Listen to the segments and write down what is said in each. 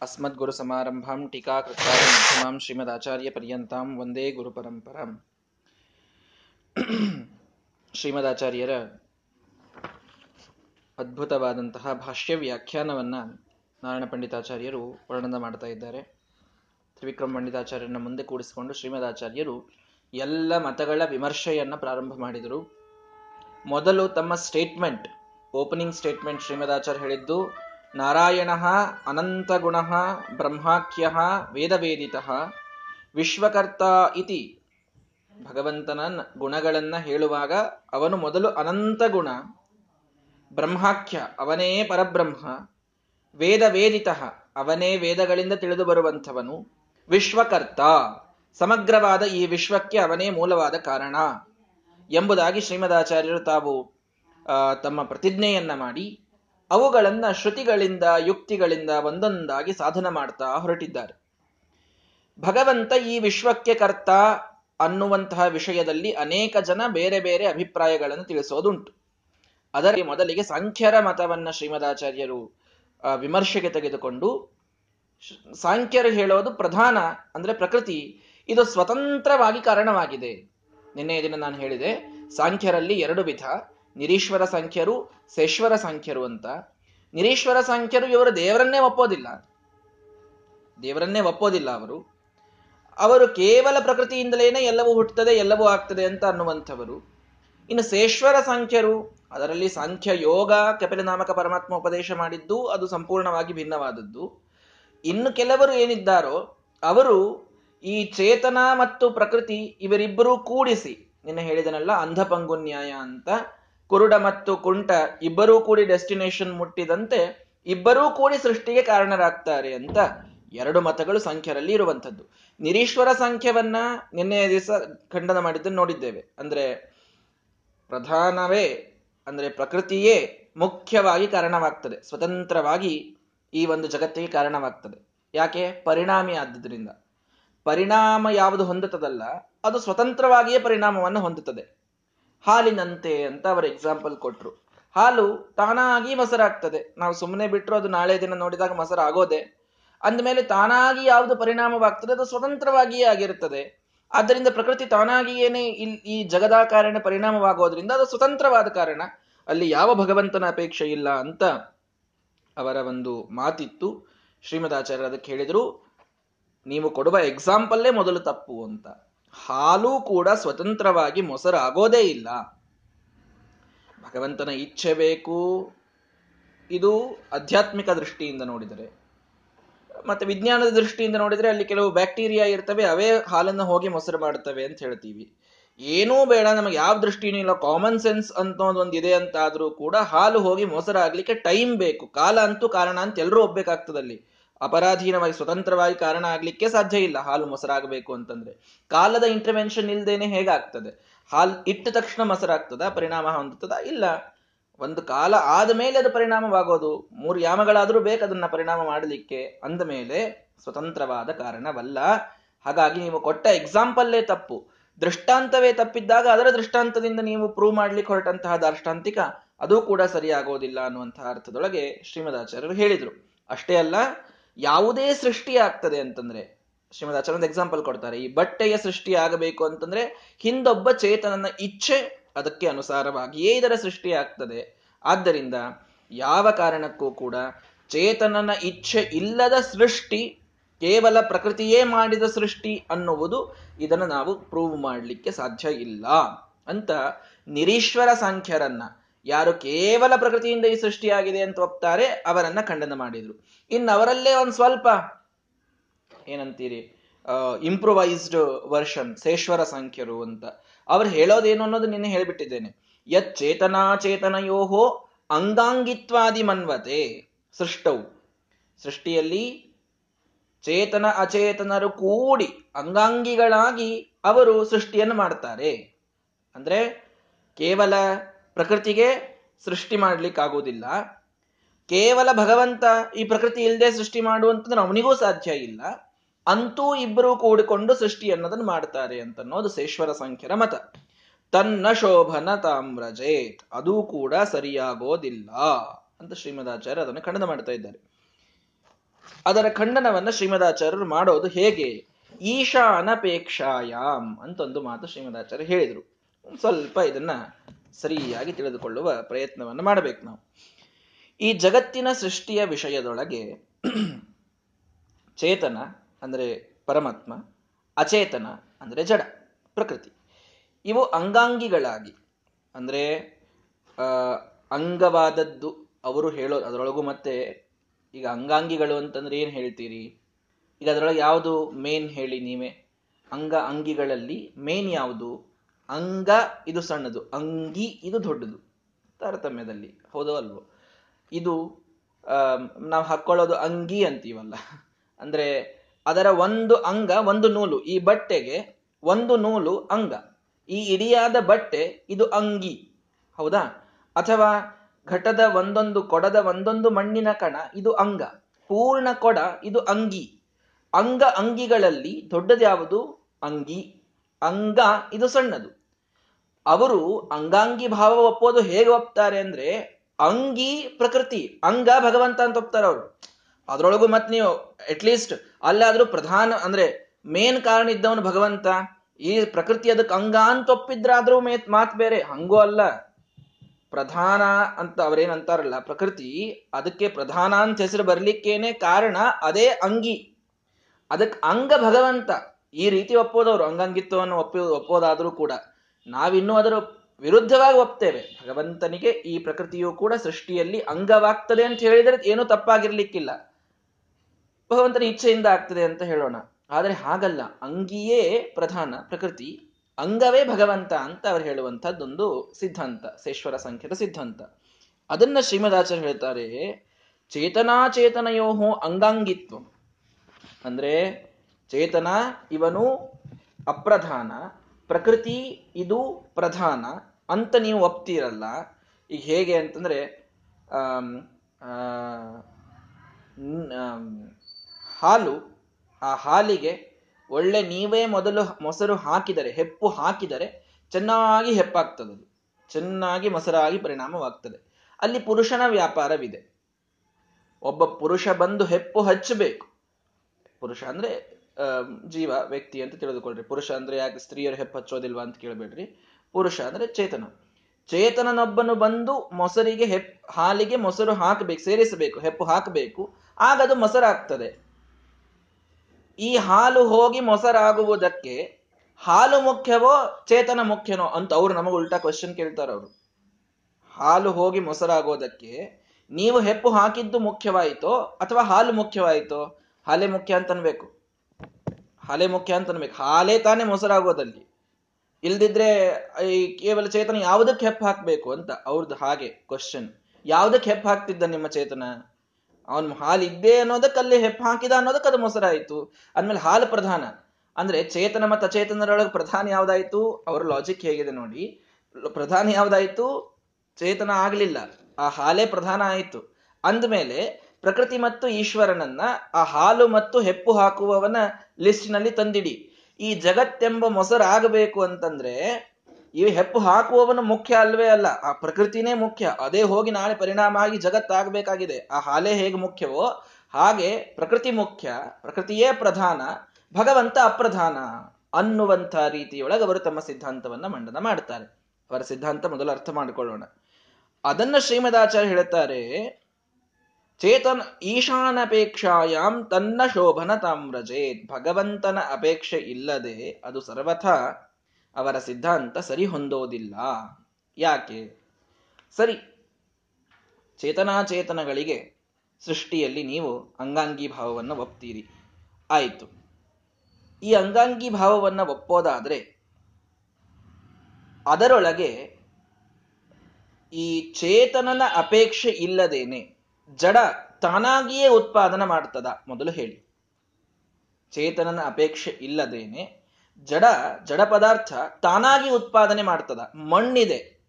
अस्मद्गुरुसमारम्भां टीकाकृत्यां ಶ್ರೀಮದಾಚಾರ್ಯಪರ್ಯಂತಾಂ ವಂದೇ ಗುರುಪರಂಪರಾಂ ಶ್ರೀಮದಾಚಾರ್ಯರ ಅದ್ಭುತವಾದಂತಹ ಭಾಷ್ಯ ವ್ಯಾಖ್ಯಾನವನ್ನ ನಾರಾಯಣ ಪಂಡಿತಾಚಾರ್ಯರು ವರ್ಣನ ಮಾಡ್ತಾ ಇದ್ದಾರೆ ತ್ರಿವಿಕ್ರಮ ಪಂಡಿತಾಚಾರ್ಯರನ್ನ ಮುಂದೆ ಕೂಡಿಸಿಕೊಂಡು ಶ್ರೀಮದಾಚಾರ್ಯರು ಎಲ್ಲ ಮತಗಳ ವಿಮರ್ಶೆಯನ್ನ ಪ್ರಾರಂಭ ಮಾಡಿದರು ಮೊದಲು ತಮ್ಮ ಸ್ಟೇಟ್ಮೆಂಟ್ ಓಪನಿಂಗ್ ಸ್ಟೇಟ್ಮೆಂಟ್ ಶ್ರೀಮದಾಚಾರ್ಯ ಹೇಳಿದ್ದು ನಾರಾಯಣ ಅನಂತಗುಣ ಬ್ರಹ್ಮಾಖ್ಯ ವೇದವೇದಿತ ವಿಶ್ವಕರ್ತ ಇತಿ ಭಗವಂತನ ಗುಣಗಳನ್ನ ಹೇಳುವಾಗ ಅವನು ಮೊದಲು ಅನಂತ ಗುಣ ಬ್ರಹ್ಮಾಖ್ಯ ಅವನೇ ಪರಬ್ರಹ್ಮ, ವೇದವೇದಿತ ಅವನೇ ವೇದಗಳಿಂದ ತಿಳಿದು ಬರುವಂಥವನು, ವಿಶ್ವಕರ್ತ, ಸಮಗ್ರವಾದ ಈ ವಿಶ್ವಕ್ಕೆ ಅವನೇ ಮೂಲವಾದ ಕಾರಣ ಎಂಬುದಾಗಿ ಶ್ರೀಮದಾಚಾರ್ಯರು ತಾವು ತಮ್ಮ ಪ್ರತಿಜ್ಞೆಯನ್ನ ಮಾಡಿ ಅವುಗಳನ್ನ ಶ್ರುತಿಗಳಿಂದ, ಯುಕ್ತಿಗಳಿಂದ ಒಂದೊಂದಾಗಿ ಸಾಧನ ಮಾಡ್ತಾ ಹೊರಟಿದ್ದಾರೆ. ಭಗವಂತ ಈ ವಿಶ್ವಕ್ಕೆ ಕರ್ತ ಅನ್ನುವಂತಹ ವಿಷಯದಲ್ಲಿ ಅನೇಕ ಜನ ಬೇರೆ ಬೇರೆ ಅಭಿಪ್ರಾಯಗಳನ್ನು ತಿಳಿಸೋದುಂಟು. ಅದರಲ್ಲಿ ಮೊದಲಿಗೆ ಸಾಂಖ್ಯರ ಮತವನ್ನ ಶ್ರೀಮದಾಚಾರ್ಯರು ವಿಮರ್ಶೆಗೆ ತೆಗೆದುಕೊಂಡು ಸಾಂಖ್ಯರು ಹೇಳೋದು ಪ್ರಧಾನ, ಅಂದ್ರೆ ಪ್ರಕೃತಿ. ಇದು ಸ್ವತಂತ್ರವಾಗಿ ಕಾರಣವಾಗಿದೆ. ನಿನ್ನೆ ದಿನ ನಾನು ಹೇಳಿದೆ, ಸಾಂಖ್ಯರಲ್ಲಿ ಎರಡು ವಿಧ. ನಿರೀಶ್ವರ ಸಂಖ್ಯರು ಸೇಶ್ವರ ಸಂಖ್ಯರು ಅಂತ. ನಿರೀಶ್ವರ ಸಂಖ್ಯರು ಇವರು ದೇವರನ್ನೇ ಒಪ್ಪೋದಿಲ್ಲ. ದೇವರನ್ನೇ ಒಪ್ಪೋದಿಲ್ಲ ಅವರು. ಅವರು ಕೇವಲ ಪ್ರಕೃತಿಯಿಂದಲೇನೆ ಎಲ್ಲವೂ ಹುಟ್ಟುತ್ತದೆ, ಎಲ್ಲವೂ ಆಗ್ತದೆ ಅಂತ ಅನ್ನುವಂಥವರು. ಇನ್ನು ಸೇಶ್ವರ ಸಂಖ್ಯರು ಅದರಲ್ಲಿ ಸಂಖ್ಯ ಯೋಗ ಕಪಿಲನಾಮಕ ಪರಮಾತ್ಮ ಉಪದೇಶ ಮಾಡಿದ್ದು ಅದು ಸಂಪೂರ್ಣವಾಗಿ ಭಿನ್ನವಾದದ್ದು. ಇನ್ನು ಕೆಲವರು ಏನಿದ್ದಾರೋ, ಅವರು ಈ ಚೇತನ ಮತ್ತು ಪ್ರಕೃತಿ ಇವರಿಬ್ಬರೂ ಕೂಡಿಸಿ, ನಿನ್ನೆ ಹೇಳಿದನಲ್ಲ, ಅಂಧಪಂಗು ನ್ಯಾಯ ಅಂತ. ಕುರುಡ ಮತ್ತು ಕುಂಟ ಇಬ್ಬರೂ ಕೂಡಿ ಡೆಸ್ಟಿನೇಷನ್ ಮುಟ್ಟಿದಂತೆ ಇಬ್ಬರೂ ಕೂಡಿ ಸೃಷ್ಟಿಗೆ ಕಾರಣರಾಗ್ತಾರೆ ಅಂತ ಎರಡು ಮತಗಳು ಸಂಖ್ಯರಲ್ಲಿ ಇರುವಂಥದ್ದು. ನಿರೀಶ್ವರ ಸಂಖ್ಯವನ್ನ ನಿನ್ನೆ ದಿವಸ ಖಂಡನ ಮಾಡಿದ್ದನ್ನು ನೋಡಿದ್ದೇವೆ. ಅಂದ್ರೆ ಪ್ರಧಾನವೇ, ಅಂದ್ರೆ ಪ್ರಕೃತಿಯೇ ಮುಖ್ಯವಾಗಿ ಕಾರಣವಾಗ್ತದೆ. ಸ್ವತಂತ್ರವಾಗಿ ಈ ಒಂದು ಜಗತ್ತಿಗೆ ಕಾರಣವಾಗ್ತದೆ. ಯಾಕೆ? ಪರಿಣಾಮಿ ಆದ್ದರಿಂದ ಪರಿಣಾಮ ಯಾವುದು ಹೊಂದುತ್ತದಲ್ಲ, ಅದು ಸ್ವತಂತ್ರವಾಗಿಯೇ ಪರಿಣಾಮವನ್ನು ಹೊಂದುತ್ತದೆ. ಹಾಲಿನಂತೆ ಅಂತ ಅವರು ಎಕ್ಸಾಂಪಲ್ ಕೊಟ್ರು. ಹಾಲು ತಾನಾಗಿ ಮೊಸರಾಗ್ತದೆ. ನಾವು ಸುಮ್ಮನೆ ಬಿಟ್ಟರು ಅದು ನಾಳೆ ದಿನ ನೋಡಿದಾಗ ಮೊಸರು ಆಗೋದೆ ಅಂದಮೇಲೆ ತಾನಾಗಿ ಯಾವುದು ಪರಿಣಾಮವಾಗ್ತದೆ ಅದು ಸ್ವತಂತ್ರವಾಗಿಯೇ ಆಗಿರುತ್ತದೆ. ಆದ್ದರಿಂದ ಪ್ರಕೃತಿ ತಾನಾಗಿಯೇನೆ ಇಲ್ಲಿ ಈ ಜಗದಾಕಾರಣ ಪರಿಣಾಮವಾಗೋದ್ರಿಂದ ಅದು ಸ್ವತಂತ್ರವಾದ ಕಾರಣ. ಅಲ್ಲಿ ಯಾವ ಭಗವಂತನ ಅಪೇಕ್ಷೆ ಇಲ್ಲ ಅಂತ ಅವರ ಒಂದು ಮಾತಿತ್ತು. ಶ್ರೀಮದಾಚಾರ್ಯ ಅದಕ್ಕೆ ಹೇಳಿದ್ರು, ನೀವು ಕೊಡುವ ಎಕ್ಸಾಂಪಲ್ಲೇ ಮೊದಲು ತಪ್ಪು ಅಂತ. ಹಾಲು ಕೂಡ ಸ್ವತಂತ್ರವಾಗಿ ಮೊಸರಾಗೋದೇ ಇಲ್ಲ. ಭಗವಂತನ ಇಚ್ಛೆ ಬೇಕು. ಇದು ಆಧ್ಯಾತ್ಮಿಕ ದೃಷ್ಟಿಯಿಂದ ನೋಡಿದರೆ. ಮತ್ತೆ ವಿಜ್ಞಾನದ ದೃಷ್ಟಿಯಿಂದ ನೋಡಿದರೆ ಅಲ್ಲಿ ಕೆಲವು ಬ್ಯಾಕ್ಟೀರಿಯಾ ಇರ್ತವೆ, ಅವೇ ಹಾಲನ್ನು ಹೋಗಿ ಮೊಸರು ಮಾಡುತ್ತವೆ ಅಂತ ಹೇಳ್ತೀವಿ. ಏನೂ ಬೇಡ, ನಮಗೆ ಯಾವ ದೃಷ್ಟಿನೂ ಇಲ್ಲ ಕಾಮನ್ ಸೆನ್ಸ್ ಅಂತ ಒಂದು ಇದೆ ಅಂತಾದರೂ ಕೂಡ ಹಾಲು ಹೋಗಿ ಮೊಸರಾಗ್ಲಿಕ್ಕೆ ಟೈಮ್ ಬೇಕು. ಕಾಲ ಅಂತೂ ಕಾರಣ ಅಂತ ಎಲ್ಲರೂ ಒಬ್ಬೇಕಾಗ್ತದಲ್ಲಿ ಅಪರಾಧೀನವಾಗಿ ಸ್ವತಂತ್ರವಾಗಿ ಕಾರಣ ಆಗ್ಲಿಕ್ಕೆ ಸಾಧ್ಯ ಇಲ್ಲ. ಹಾಲು ಮೊಸರಾಗಬೇಕು ಅಂತಂದ್ರೆ. ಕಾಲದ ಇಂಟರ್ವೆನ್ಷನ್ ಇಲ್ದೇನೆ ಹೇಗಾಗ್ತದೆ? ಹಾಲು ಇಟ್ಟ ತಕ್ಷಣ ಮೊಸರಾಗ್ತದ, ಪರಿಣಾಮ ಹೊಂದುತ್ತದ? ಇಲ್ಲ. ಒಂದು ಕಾಲ ಆದ ಮೇಲೆ ಅದು ಪರಿಣಾಮವಾಗೋದು. ಮೂರು ಯಾಮಗಳಾದರೂ ಬೇಕು ಅದನ್ನ ಪರಿಣಾಮ ಮಾಡಲಿಕ್ಕೆ. ಅಂದ ಮೇಲೆ ಸ್ವತಂತ್ರವಾದ ಕಾರಣವಲ್ಲ. ಹಾಗಾಗಿ ನೀವು ಕೊಟ್ಟ ಎಕ್ಸಾಂಪಲ್ಲೇ ತಪ್ಪು. ದೃಷ್ಟಾಂತವೇ ತಪ್ಪಿದ್ದಾಗ ಅದರ ದೃಷ್ಟಾಂತದಿಂದ ನೀವು ಪ್ರೂವ್ ಮಾಡ್ಲಿಕ್ಕೆ ಹೊರಟಂತಹ ದಾರ್ಷ್ಟಾಂತಿಕ, ಅದು ಕೂಡ ಸರಿಯಾಗೋದಿಲ್ಲ ಅನ್ನುವಂತಹ ಅರ್ಥದೊಳಗೆ ಶ್ರೀಮದಾಚಾರ್ಯರು ಹೇಳಿದರು. ಅಷ್ಟೇ ಅಲ್ಲ ಯಾವುದೇ ಸೃಷ್ಟಿ ಆಗ್ತದೆ ಅಂತಂದ್ರೆ, ಶ್ರೀಮದ್ ಆಚಾರ್ಯ ಎಕ್ಸಾಂಪಲ್ ಕೊಡ್ತಾರೆ, ಈ ಬಟ್ಟೆಯ ಸೃಷ್ಟಿ ಆಗಬೇಕು ಅಂತಂದ್ರೆ ಹಿಂದೊಬ್ಬ ಚೇತನನ ಇಚ್ಛೆ ಅದಕ್ಕೆ ಅನುಸಾರವಾಗಿಯೇ ಇದರ ಸೃಷ್ಟಿ ಆಗ್ತದೆ. ಆದ್ದರಿಂದ ಯಾವ ಕಾರಣಕ್ಕೂ ಕೂಡ ಚೇತನನ ಇಚ್ಛೆ ಇಲ್ಲದ ಸೃಷ್ಟಿ, ಕೇವಲ ಪ್ರಕೃತಿಯೇ ಮಾಡಿದ ಸೃಷ್ಟಿ ಅನ್ನುವುದು ಇದನ್ನು ನಾವು ಪ್ರೂವ್ ಮಾಡಲಿಕ್ಕೆ ಸಾಧ್ಯ ಇಲ್ಲ ಅಂತ ನಿರೀಶ್ವರ ಸಂಖ್ಯರನ್ನ ಯಾರು ಕೇವಲ ಪ್ರಕೃತಿಯಿಂದ ಈ ಸೃಷ್ಟಿಯಾಗಿದೆ ಅಂತ ಒಪ್ತಾರೆ ಅವರನ್ನ ಖಂಡನ ಮಾಡಿದ್ರು. ಇನ್ನು ಅವರಲ್ಲೇ ಒಂದು ಸ್ವಲ್ಪ, ಏನಂತೀರಿ ಇಂಪ್ರೂವೈಸ್ಡ್ ವರ್ಷನ್ ಸೇಶ್ವರ ಸಂಖ್ಯರು ಅಂತ. ಅವ್ರು ಹೇಳೋದೇನು ಅನ್ನೋದು ನಿನ್ನೆ ಹೇಳ್ಬಿಟ್ಟಿದ್ದೇನೆ. ಯತ್ ಅಂಗಾಂಗಿತ್ವಾದಿ ಮನ್ವತೆ, ಸೃಷ್ಟವು. ಸೃಷ್ಟಿಯಲ್ಲಿ ಚೇತನ ಅಚೇತನರು ಕೂಡಿ ಅಂಗಾಂಗಿಗಳಾಗಿ ಅವರು ಸೃಷ್ಟಿಯನ್ನು ಮಾಡ್ತಾರೆ. ಅಂದ್ರೆ ಕೇವಲ ಪ್ರಕೃತಿಗೆ ಸೃಷ್ಟಿ ಮಾಡ್ಲಿಕ್ಕಾಗೋದಿಲ್ಲ ಕೇವಲ ಭಗವಂತ ಈ ಪ್ರಕೃತಿ ಇಲ್ಲದೆ ಸೃಷ್ಟಿ ಮಾಡುವಂತಂದ್ರೆ ಅವನಿಗೂ ಸಾಧ್ಯ ಇಲ್ಲ. ಅಂತೂ ಇಬ್ಬರು ಕೂಡಿಕೊಂಡು ಸೃಷ್ಟಿ ಅನ್ನೋದನ್ನು ಮಾಡ್ತಾರೆ ಅಂತ ಅನ್ನೋದು ಸೇಶ್ವರ ಸಂಖ್ಯರ ಮತ. ತನ್ನ ಶೋಭನ ತಾಮ್ರಜೇತ್ ಅದು ಕೂಡ ಸರಿಯಾಗೋದಿಲ್ಲ ಅಂತ ಶ್ರೀಮದಾಚಾರ್ಯ ಅದನ್ನು ಖಂಡನ ಮಾಡ್ತಾ ಇದ್ದಾರೆ. ಅದರ ಖಂಡನವನ್ನ ಶ್ರೀಮದಾಚಾರ್ಯರು ಮಾಡೋದು ಹೇಗೆ? ಈಶಾನಪೇಕ್ಷಾಯಾಮ್ ಅಂತ ಒಂದು ಮಾತು ಶ್ರೀಮದಾಚಾರ್ಯ ಹೇಳಿದ್ರು. ಸ್ವಲ್ಪ ಇದನ್ನ ಸರಿಯಾಗಿ ತಿಳಿದುಕೊಳ್ಳುವ ಪ್ರಯತ್ನವನ್ನು ಮಾಡಬೇಕು ನಾವು. ಈ ಜಗತ್ತಿನ ಸೃಷ್ಟಿಯ ವಿಷಯದೊಳಗೆ ಚೇತನ ಅಂದರೆ ಪರಮಾತ್ಮ, ಅಚೇತನ ಅಂದರೆ ಜಡ, ಪ್ರಕೃತಿ. ಇವು ಅಂಗಾಂಗಿಗಳಾಗಿ ಅಂದರೆ ಅಂಗವಾದದ್ದು ಅವರು ಹೇಳೋ ಅದರೊಳಗೂ ಮತ್ತೆ ಈಗ ಅಂಗಾಂಗಿಗಳು ಅಂತಂದ್ರೆ ಏನು ಹೇಳ್ತೀರಿ? ಈಗ ಅದರೊಳಗೆ ಯಾವುದು ಮೇನ್ ಹೇಳಿ ನೀವೇ? ಅಂಗ ಅಂಗಿಗಳಲ್ಲಿ ಮೇನ್ ಯಾವುದು? ಅಂಗ ಇದು ಸಣ್ಣದು, ಅಂಗಿ ಇದು ದೊಡ್ಡದು. ತಾರತಮ್ಯದಲ್ಲಿ, ಹೌದೋ ಅಲ್ವೋ? ಇದು ನಾವು ಹಾಕೊಳ್ಳೋದು ಅಂಗಿ ಅಂತೀವಲ್ಲ. ಅಂದ್ರೆ ಅದರ ಒಂದು ಅಂಗ, ಒಂದು ನೂಲು. ಈ ಬಟ್ಟೆಗೆ ಒಂದು ನೂಲು ಅಂಗ. ಈ ಇಡಿಯಾದ ಬಟ್ಟೆ ಇದು ಅಂಗಿ. ಹೌದಾ? ಅಥವಾ ಘಟದ ಒಂದೊಂದು, ಕೊಡದ ಒಂದೊಂದು ಮಣ್ಣಿನ ಕಣ ಇದು ಅಂಗ. ಪೂರ್ಣ ಕೊಡ ಇದು ಅಂಗಿ. ಅಂಗ ಅಂಗಿಗಳಲ್ಲಿ ದೊಡ್ಡದ್ಯಾವುದು ಅಂಗಿ. ಅಂಗ ಇದು ಸಣ್ಣದು. ಅವರು ಅಂಗಾಂಗಿ ಭಾವ ಒಪ್ಪೋದು ಹೇಗೆ ಒಪ್ತಾರೆ ಅಂದ್ರೆ ಅಂಗಿ ಪ್ರಕೃತಿ, ಅಂಗ ಭಗವಂತ ಅಂತ ಒಪ್ತಾರೆ ಅವರು. ಅದರೊಳಗೂ ಮತ್ ನೀವು ಅಟ್ಲೀಸ್ಟ್ ಅಲ್ಲಾದ್ರೂ ಪ್ರಧಾನ ಅಂದ್ರೆ ಮೇನ್ ಕಾರಣ ಇದ್ದವನು ಭಗವಂತ. ಈ ಪ್ರಕೃತಿ ಅದಕ್ಕೆ ಅಂಗ ಅಂತ ಒಪ್ಪಿದ್ರಾದ್ರೂ ಮೇ ಮಾತು ಬೇರೆ. ಹಂಗೂ ಅಲ್ಲ. ಪ್ರಧಾನ ಅಂತ ಅವರೇನಂತಾರಲ್ಲ, ಪ್ರಕೃತಿ ಅದಕ್ಕೆ ಪ್ರಧಾನ ಅಂತ ಹೆಸರು ಬರ್ಲಿಕ್ಕೇನೆ ಕಾರಣ ಅದೇ ಅಂಗಿ. ಅದಕ್ಕೆ ಅಂಗ ಭಗವಂತ ಈ ರೀತಿ ಒಪ್ಪೋದವರು. ಅಂಗಾಂಗಿತ್ವವನ್ನು ಒಪ್ಪಿ ಒಪ್ಪೋದಾದ್ರೂ ಕೂಡ. ನಾವಿನ್ನೂ ಅದರ ವಿರುದ್ಧವಾಗಿ ಒಪ್ತೇವೆ. ಭಗವಂತನಿಗೆ ಈ ಪ್ರಕೃತಿಯು ಕೂಡ ಸೃಷ್ಟಿಯಲ್ಲಿ ಅಂಗವಾಗ್ತದೆ ಅಂತ ಹೇಳಿದರೆ ಏನೂ ತಪ್ಪಾಗಿರ್ಲಿಕ್ಕಿಲ್ಲ. ಭಗವಂತನ ಇಚ್ಛೆಯಿಂದ ಆಗ್ತದೆ ಅಂತ ಹೇಳೋಣ. ಆದರೆ ಹಾಗಲ್ಲ. ಅಂಗಿಯೇ ಪ್ರಧಾನ ಪ್ರಕೃತಿ, ಅಂಗವೇ ಭಗವಂತ ಅಂತ ಅವರು ಹೇಳುವಂಥದ್ದೊಂದು ಸಿದ್ಧಾಂತ ಸೇಶ್ವರ ಸಂಖ್ಯದ ಸಿದ್ಧಾಂತ. ಅದನ್ನ ಶ್ರೀಮದಾಚಾರ್ಯ ಹೇಳ್ತಾರೆ ಚೇತನಾಚೇತನಯೋ ಅಂಗಾಂಗಿತ್ವ. ಅಂದ್ರೆ ಚೇತನ ಇವನು ಅಪ್ರಧಾನ ಪ್ರಕೃತಿ ಇದು ಪ್ರಧಾನ ಅಂತ ನೀವು ಒಪ್ತೀರಲ್ಲ, ಈಗ ಹೇಗೆ ಅಂತಂದ್ರೆ ಹಾಲು, ಆ ಹಾಲಿಗೆ ಒಳ್ಳೆ ನೀವೇ ಮೊದಲು ಮೊಸರು ಹಾಕಿದರೆ, ಹೆಪ್ಪು ಹಾಕಿದರೆ ಚೆನ್ನಾಗಿ ಹೆಪ್ಪಾಗ್ತದೆ ಅದು. ಚೆನ್ನಾಗಿ ಮೊಸರಾಗಿ ಪರಿಣಾಮವಾಗ್ತದೆ. ಅಲ್ಲಿ ಪುರುಷನ ವ್ಯಾಪಾರವಿದೆ. ಒಬ್ಬ ಪುರುಷ ಬಂದು ಹೆಪ್ಪು ಹಚ್ಚಬೇಕು. ಪುರುಷ ಅಂದ್ರೆ ಜೀವ, ವ್ಯಕ್ತಿ ಅಂತ ತಿಳಿದುಕೊಳ್ರಿ. ಪುರುಷ ಅಂದ್ರೆ ಯಾಕೆ ಸ್ತ್ರೀಯರು ಹೆಪ್ಪಚ್ಚೋದಿಲ್ವಾ ಅಂತ ಕೇಳಬೇಡ್ರಿ. ಪುರುಷ ಅಂದ್ರೆ ಚೇತನ. ಚೇತನನೊಬ್ಬನು ಬಂದು ಮೊಸರಿಗೆ ಹೆಪ್, ಹಾಲಿಗೆ ಮೊಸರು ಹಾಕಬೇಕು, ಸೇರಿಸಬೇಕು, ಹೆಪ್ಪು ಹಾಕಬೇಕು, ಆಗ ಅದು ಮೊಸರಾಗ್ತದೆ. ಈ ಹಾಲು ಹೋಗಿ ಮೊಸರಾಗುವುದಕ್ಕೆ ಹಾಲು ಮುಖ್ಯವೋ, ಚೇತನ ಮುಖ್ಯನೋ ಅಂತ ಅವ್ರು ನಮಗೆ ಉಲ್ಟಾ ಕ್ವಶನ್ ಕೇಳ್ತಾರ ಅವರು. ಹಾಲು ಹೋಗಿ ಮೊಸರಾಗೋದಕ್ಕೆ ನೀವು ಹೆಪ್ಪು ಹಾಕಿದ್ದು ಮುಖ್ಯವಾಯಿತೋ ಅಥವಾ ಹಾಲು ಮುಖ್ಯವಾಯಿತೋ? ಹಾಲೇ ಮುಖ್ಯ ಅಂತ ಅನ್ಬೇಕು ಹಾಲೆ ಮುಖ್ಯ ಅಂತ ಅನ್ಬೇಕು. ಹಾಲೇ ತಾನೇ ಮೊಸರಾಗೋದಲ್ಲಿ. ಇಲ್ದಿದ್ರೆ ಈ ಕೇವಲ ಚೇತನ ಯಾವುದಕ್ಕೆ ಹೆಪ್ಪ ಹಾಕ್ಬೇಕು ಅಂತ ಅವ್ರದ್ದು ಹಾಗೆ ಕ್ವಶನ್ ಯಾವುದಕ್ಕೆ ಹೆಪ್ಪ ಹಾಕ್ತಿದ್ದ ನಿಮ್ಮ ಚೇತನ? ಅವನು ಹಾಲು ಇದ್ದೇ ಅನ್ನೋದಕ್ಕೆ ಅಲ್ಲಿ ಹೆಪ್ಪು ಹಾಕಿದ ಅನ್ನೋದಕ್ಕೆ ಅದು ಮೊಸರಾಯಿತು. ಅಂದ್ಮೇಲೆ ಹಾಲು ಪ್ರಧಾನ. ಅಂದ್ರೆ ಚೇತನ ಮತ್ತು ಅಚೇತನರೊಳಗೆ ಪ್ರಧಾನ ಯಾವ್ದಾಯ್ತು? ಅವರ ಲಾಜಿಕ್ ಹೇಗಿದೆ ನೋಡಿ. ಪ್ರಧಾನ ಯಾವ್ದಾಯ್ತು? ಚೇತನ ಆಗ್ಲಿಲ್ಲ. ಆ ಹಾಲೇ ಪ್ರಧಾನ ಆಯಿತು. ಅಂದಮೇಲೆ ಪ್ರಕೃತಿ ಮತ್ತು ಈಶ್ವರನನ್ನ ಆ ಹಾಲು ಮತ್ತು ಹೆಪ್ಪು ಹಾಕುವವನ ಲಿಸ್ಟ್ನಲ್ಲಿ ತಂದಿಡಿ. ಈ ಜಗತ್ತೆಂಬ ಮೊಸರಾಗಬೇಕು ಅಂತಂದ್ರೆ ಈ ಹೆಪ್ಪು ಹಾಕುವವನು ಮುಖ್ಯ ಅಲ್ವೇ ಅಲ್ಲ, ಆ ಪ್ರಕೃತಿನೇ ಮುಖ್ಯ. ಅದೇ ಹೋಗಿ ನಾಳೆ ಪರಿಣಾಮ ಆಗಿ ಜಗತ್ತಾಗಬೇಕಾಗಿದೆ. ಆ ಹಾಲೇ ಹೇಗೆ ಮುಖ್ಯವೋ ಹಾಗೆ ಪ್ರಕೃತಿ ಮುಖ್ಯ, ಪ್ರಕೃತಿಯೇ ಪ್ರಧಾನ, ಭಗವಂತ ಅಪ್ರಧಾನ ಅನ್ನುವಂಥ ರೀತಿಯೊಳಗೆ ಅವರು ತಮ್ಮ ಸಿದ್ಧಾಂತವನ್ನ ಮಂಡನ ಮಾಡ್ತಾರೆ. ಅವರ ಸಿದ್ಧಾಂತ ಮೊದಲು ಅರ್ಥ ಮಾಡಿಕೊಳ್ಳೋಣ. ಅದನ್ನ ಶ್ರೀಮದಾಚಾರ್ಯ ಹೇಳುತ್ತಾರೆ ಚೇತನ ಈಶಾನಪೇಕ್ಷಾಯಾಂ ತನ್ನ ಶೋಭನ ತಾಮ್ರಜೇತ್ ಭಗವಂತನ ಅಪೇಕ್ಷೆ ಇಲ್ಲದೆ ಅದು ಸರ್ವಥ ಅವರ ಸಿದ್ಧಾಂತ ಸರಿ ಹೊಂದೋದಿಲ್ಲ। ಯಾಕೆ? ಸರಿ, ಚೇತನಾಚೇತನಗಳಿಗೆ ಸೃಷ್ಟಿಯಲ್ಲಿ ನೀವು ಅಂಗಾಂಗಿ ಭಾವವನ್ನು ಒಪ್ತೀರಿ। ಆಯಿತು, ಈ ಅಂಗಾಂಗಿ ಭಾವವನ್ನು ಒಪ್ಪೋದಾದರೆ ಅದರೊಳಗೆ ಈ ಚೇತನನ ಅಪೇಕ್ಷೆ ಇಲ್ಲದೇನೆ ಜಡ ತಾನಾಗಿಯೇ ಉತ್ಪಾದನೆ ಮಾಡ್ತದ. ಮೊದಲು ಹೇಳಿ. ಚೇತನನ ಅಪೇಕ್ಷೆ ಇಲ್ಲದೇನೆ ಜಡ ಜಡ ಪದಾರ್ಥ ತಾನಾಗಿ ಉತ್ಪಾದನೆ ಮಾಡ್ತದ. ಮಣ್ಣಿದೆ.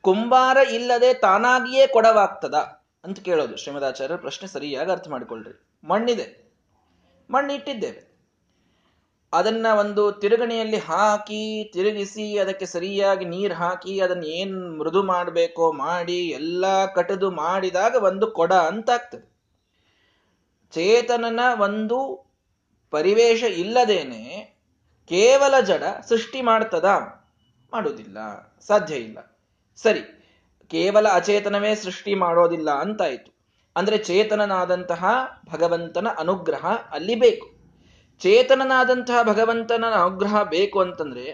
ಕುಂಬಾರ ಇಲ್ಲದೆ ತಾನಾಗಿಯೇ ಕೊಡವಾಗ್ತದ ಅಂತ ಕೇಳೋದು. ಶ್ರೀಮದಾಚಾರ್ಯರ ಪ್ರಶ್ನೆ ಸರಿಯಾಗಿ ಅರ್ಥ ಮಾಡಿಕೊಳ್ಳ್ರಿ ಮಣ್ಣಿದೆ. ಮಣ್ಣಿಟ್ಟಿದ್ದೇವೆ. ಅದನ್ನ ಒಂದು ತಿರುಗಣಿಯಲ್ಲಿ ಹಾಕಿ, ತಿರುಗಿಸಿ, ಅದಕ್ಕೆ ಸರಿಯಾಗಿ ನೀರು ಹಾಕಿ, ಅದನ್ನ ಏನ್ ಮೃದು ಮಾಡಬೇಕೋ ಮಾಡಿ, ಎಲ್ಲ ಕಟದು ಮಾಡಿದಾಗ ಒಂದು ಕೊಡ ಅಂತಾಗ್ತದೆ ಚೇತನನ ಒಂದು ಪರಿವೇಶ ಇಲ್ಲದೇನೆ ಕೇವಲ ಜಡ ಸೃಷ್ಟಿ ಮಾಡ್ತದ? ಮಾಡುವುದಿಲ್ಲ, ಸಾಧ್ಯ ಇಲ್ಲ. ಸರಿ, ಕೇವಲ ಅಚೇತನವೇ ಸೃಷ್ಟಿ ಮಾಡೋದಿಲ್ಲ ಅಂತಾಯಿತು. ಅಂದ್ರೆ ಚೇತನನಾದಂತಹ ಭಗವಂತನ ಅನುಗ್ರಹ ಅಲ್ಲಿ ಬೇಕು. ಚೇತನನಾದಂತಹ ಭಗವಂತನ ಅನುಗ್ರಹ ಬೇಕು ಅಂತಂದ್ರೆ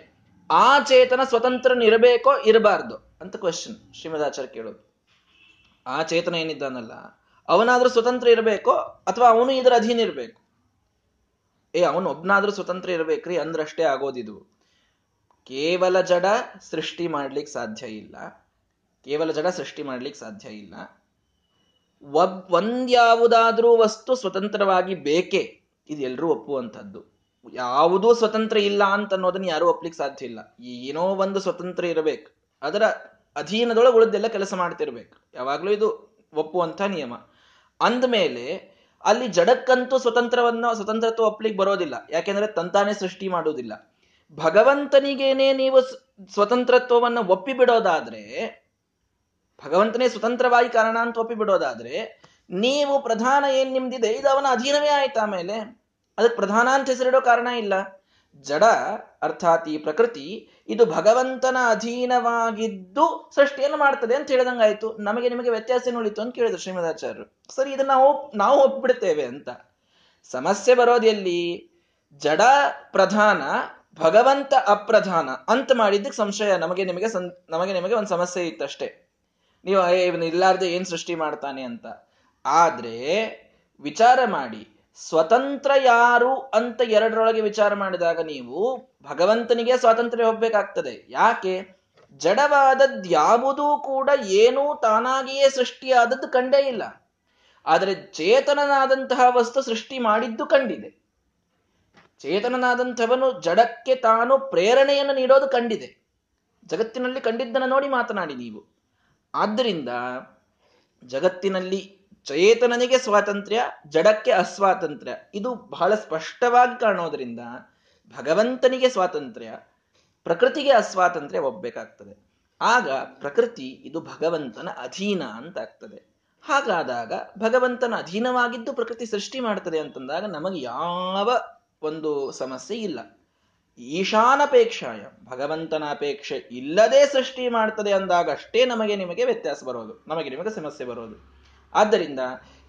ಆ ಚೇತನ ಸ್ವತಂತ್ರನಿರಬೇಕೋ ಇರಬಾರ್ದು ಅಂತ ಕ್ವಶನ್ ಶ್ರೀಮದಾಚಾರ್ಯ ಕೇಳೋದು. ಆ ಚೇತನ ಏನಿದ್ದಾನಲ್ಲ, ಅವನಾದ್ರೂ ಸ್ವತಂತ್ರ ಇರಬೇಕೋ ಅಥವಾ ಅವನು ಇದರ ಅಧೀನ ಇರಬೇಕು? ಏ, ಅವನು ಒಬ್ನಾದ್ರೂ ಸ್ವತಂತ್ರ ಇರಬೇಕ್ರಿ ಅಂದ್ರಷ್ಟೇ ಆಗೋದಿದು. ಕೇವಲ ಜಡ ಸೃಷ್ಟಿ ಮಾಡ್ಲಿಕ್ಕೆ ಸಾಧ್ಯ ಇಲ್ಲ. ಕೇವಲ ಜಡ ಸೃಷ್ಟಿ ಮಾಡ್ಲಿಕ್ಕೆ ಸಾಧ್ಯ ಇಲ್ಲ. ಒಬ್, ಒಂದ್ಯಾವುದಾದ್ರೂ ವಸ್ತು ಸ್ವತಂತ್ರವಾಗಿ ಬೇಕೇ ಇದು ಎಲ್ಲರೂ ಒಪ್ಪುವಂಥದ್ದು ಯಾವುದೂ ಸ್ವತಂತ್ರ ಇಲ್ಲ ಅಂತ ಅನ್ನೋದನ್ನ ಯಾರೂ ಒಪ್ಲಿಕ್ಕೆ ಸಾಧ್ಯ ಇಲ್ಲ. ಏನೋ ಒಂದು ಸ್ವತಂತ್ರ ಇರಬೇಕು. ಅದರ ಅಧೀನದೊಳಗೆ ಉಳಿದೆಲ್ಲ ಕೆಲಸ ಮಾಡ್ತಿರ್ಬೇಕು. ಯಾವಾಗಲೂ ಇದು ಒಪ್ಪುವಂಥ ನಿಯಮ. ಅಂದಮೇಲೆ ಅಲ್ಲಿ ಜಡಕ್ಕಂತೂ ಸ್ವತಂತ್ರವನ್ನ, ಸ್ವತಂತ್ರತ್ವ ಒಪ್ಲಿಕ್ಕೆ ಬರೋದಿಲ್ಲ. ಯಾಕೆಂದ್ರೆ ತಂತಾನೆ ಸೃಷ್ಟಿ ಮಾಡುವುದಿಲ್ಲ. ಭಗವಂತನಿಗೇನೆ ನೀವು ಸ್ವತಂತ್ರತ್ವವನ್ನು ಒಪ್ಪಿಬಿಡೋದಾದ್ರೆ, ಭಗವಂತನೇ ಸ್ವತಂತ್ರವಾಗಿ ಕಾರಣ ಅಂತ ಒಪ್ಪಿ ಬಿಡೋದಾದ್ರೆ ನೀವು ಪ್ರಧಾನ ಏನ್ ನಿಮ್ದಿದೆ, ಇದು ಅವನ ಅಧೀನವೇ ಆಯ್ತು ಆಮೇಲೆ. ಅದಕ್ಕೆ ಪ್ರಧಾನ ಅಂತ ಹೆಸರಿಡೋ ಕಾರಣ ಇಲ್ಲ. ಜಡ ಅರ್ಥಾತ್ ಈ ಪ್ರಕೃತಿ ಇದು ಭಗವಂತನ ಅಧೀನವಾಗಿದ್ದು ಸೃಷ್ಟಿಯನ್ನು ಮಾಡ್ತದೆ ಅಂತ ಹೇಳಿದಂಗಾಯ್ತು. ನಮಗೆ ನಿಮಗೆ ವ್ಯತ್ಯಾಸ ಉಳಿತು ಅಂತ ಕೇಳಿದ್ರು ಶ್ರೀಮದಾಚಾರ್ಯರು. ಸರಿ, ಇದನ್ನ ನಾವು ನಾವು ಒಪ್ಪಿಬಿಡ್ತೇವೆ ಅಂತ. ಸಮಸ್ಯೆ ಬರೋದು ಎಲ್ಲಿ ಜಡ ಪ್ರಧಾನ, ಭಗವಂತ ಅಪ್ರಧಾನ ಅಂತ ಮಾಡಿದ್ದಕ್ಕೆ ಸಂಶಯ. ನಮಗೆ ನಿಮಗೆ ನಮಗೆ ನಿಮಗೆ ಒಂದು ಸಮಸ್ಯೆ ಇತ್ತಷ್ಟೇ. ನೀವು ಇವನು ಇಲ್ಲಾರ್ದೆ ಏನ್ ಸೃಷ್ಟಿ ಮಾಡ್ತಾನೆ ಅಂತ. ಆದ್ರೆ ವಿಚಾರ ಮಾಡಿ, ಸ್ವತಂತ್ರ ಯಾರು ಅಂತ ಎರಡರೊಳಗೆ ವಿಚಾರ ಮಾಡಿದಾಗ ನೀವು ಭಗವಂತನಿಗೆ ಸ್ವಾತಂತ್ರ್ಯ ಹೋಗ್ಬೇಕಾಗ್ತದೆ. ಯಾಕೆ? ಜಡವಾದದ್ಯಾವುದೂ ಕೂಡ ಏನೂ ತಾನಾಗಿಯೇ ಸೃಷ್ಟಿಯಾದದ್ದು ಕಂಡೇ ಇಲ್ಲ. ಆದರೆ ಚೇತನನಾದಂತಹ ವಸ್ತು ಸೃಷ್ಟಿ ಮಾಡಿದ್ದು ಕಂಡಿದೆ. ಚೇತನನಾದಂಥವನು ಜಡಕ್ಕೆ ತಾನು ಪ್ರೇರಣೆಯನ್ನು ನೀಡೋದು ಕಂಡಿದೆ. ಜಗತ್ತಿನಲ್ಲಿ ಕಂಡಿದ್ದನ್ನು ನೋಡಿ ಮಾತನಾಡಿ ನೀವು. ಆದ್ದರಿಂದ ಜಗತ್ತಿನಲ್ಲಿ ಚೇತನನಿಗೆ ಸ್ವಾತಂತ್ರ್ಯ, ಜಡಕ್ಕೆ ಅಸ್ವಾತಂತ್ರ್ಯ. ಇದು ಬಹಳ ಸ್ಪಷ್ಟವಾಗಿ ಕಾಣೋದ್ರಿಂದ ಭಗವಂತನಿಗೆ ಸ್ವಾತಂತ್ರ್ಯ, ಪ್ರಕೃತಿಗೆ ಅಸ್ವಾತಂತ್ರ್ಯ ಒಬ್ಬಬೇಕಾಗ್ತದೆ ಆಗ ಪ್ರಕೃತಿ ಇದು ಭಗವಂತನ ಅಧೀನ ಅಂತ ಆಗ್ತದೆ. ಹಾಗಾದಾಗ ಭಗವಂತನ ಅಧೀನವಾಗಿದ್ದು ಪ್ರಕೃತಿ ಸೃಷ್ಟಿ ಮಾಡ್ತದೆ ಅಂತಂದಾಗ ನಮಗೆ ಯಾವ ಒಂದು ಸಮಸ್ಯೆ ಇಲ್ಲ. ಈಶಾನಪೇಕ್ಷಾಯ ಭಗವಂತನ ಅಪೇಕ್ಷೆ ಇಲ್ಲದೆ ಸೃಷ್ಟಿ ಮಾಡ್ತದೆ ಅಂದಾಗ ಅಷ್ಟೇ ನಮಗೆ ನಿಮಗೆ ವ್ಯತ್ಯಾಸ ಬರೋದು, ನಮಗೆ ನಿಮಗೆ ಸಮಸ್ಯೆ ಬರೋದು. ಆದ್ದರಿಂದ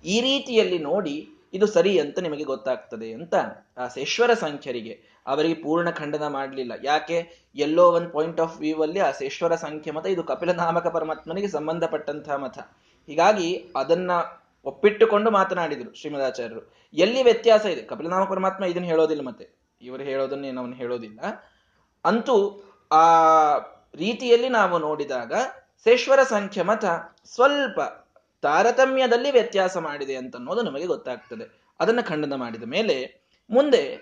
ಈ ರೀತಿಯಲ್ಲಿ ನೋಡಿ ಇದು ಸರಿ ಅಂತ ನಿಮಗೆ ಗೊತ್ತಾಗ್ತದೆ ಅಂತ ಆ ಸೇಶ್ವರ ಸಂಖ್ಯರಿಗೆ ಅವರಿಗೆ ಪೂರ್ಣ ಖಂಡನ ಮಾಡಲಿಲ್ಲ. ಯಾಕೆ? ಎಲ್ಲೋ ಒಂದು ಪಾಯಿಂಟ್ ಆಫ್ ವ್ಯೂ ಅಲ್ಲಿ ಆ ಸೇಶ್ವರ ಸಂಖ್ಯೆ ಮತ, ಇದು ಕಪಿಲನಾಮಕ ಪರಮಾತ್ಮನಿಗೆ ಸಂಬಂಧಪಟ್ಟಂತಹ ಮತ. ಹೀಗಾಗಿ ಅದನ್ನ ಒಪ್ಪಿಟ್ಟುಕೊಂಡು ಮಾತನಾಡಿದರು ಶ್ರೀಮದಾಚಾರ್ಯರು. ಎಲ್ಲಿ ವ್ಯತ್ಯಾಸ ಇದೆ? ಕಪಿಲನಾಮಕ ಪರಮಾತ್ಮ ಇದನ್ನು ಹೇಳೋದಿಲ್ಲ ಮತ್ತೆ. ಇವರು ಹೇಳೋದನ್ನೇ ಅವನು ಹೇಳೋದಿಲ್ಲ. ಅಂತೂ ಆ ರೀತಿಯಲ್ಲಿ ನಾವು ನೋಡಿದಾಗ ಸೇಶ್ವರ ಸಂಖ್ಯೆ ಮತ ಸ್ವಲ್ಪ ತಾರತಮ್ಯದಲ್ಲಿ ವ್ಯತ್ಯಾಸ ಮಾಡಿದೆ ಅಂತನ್ನೋದು ನಮಗೆ ಗೊತ್ತಾಗ್ತದೆ. ಅದನ್ನ ಖಂಡನ ಮಾಡಿದ ಮೇಲೆ ಮುಂದೆ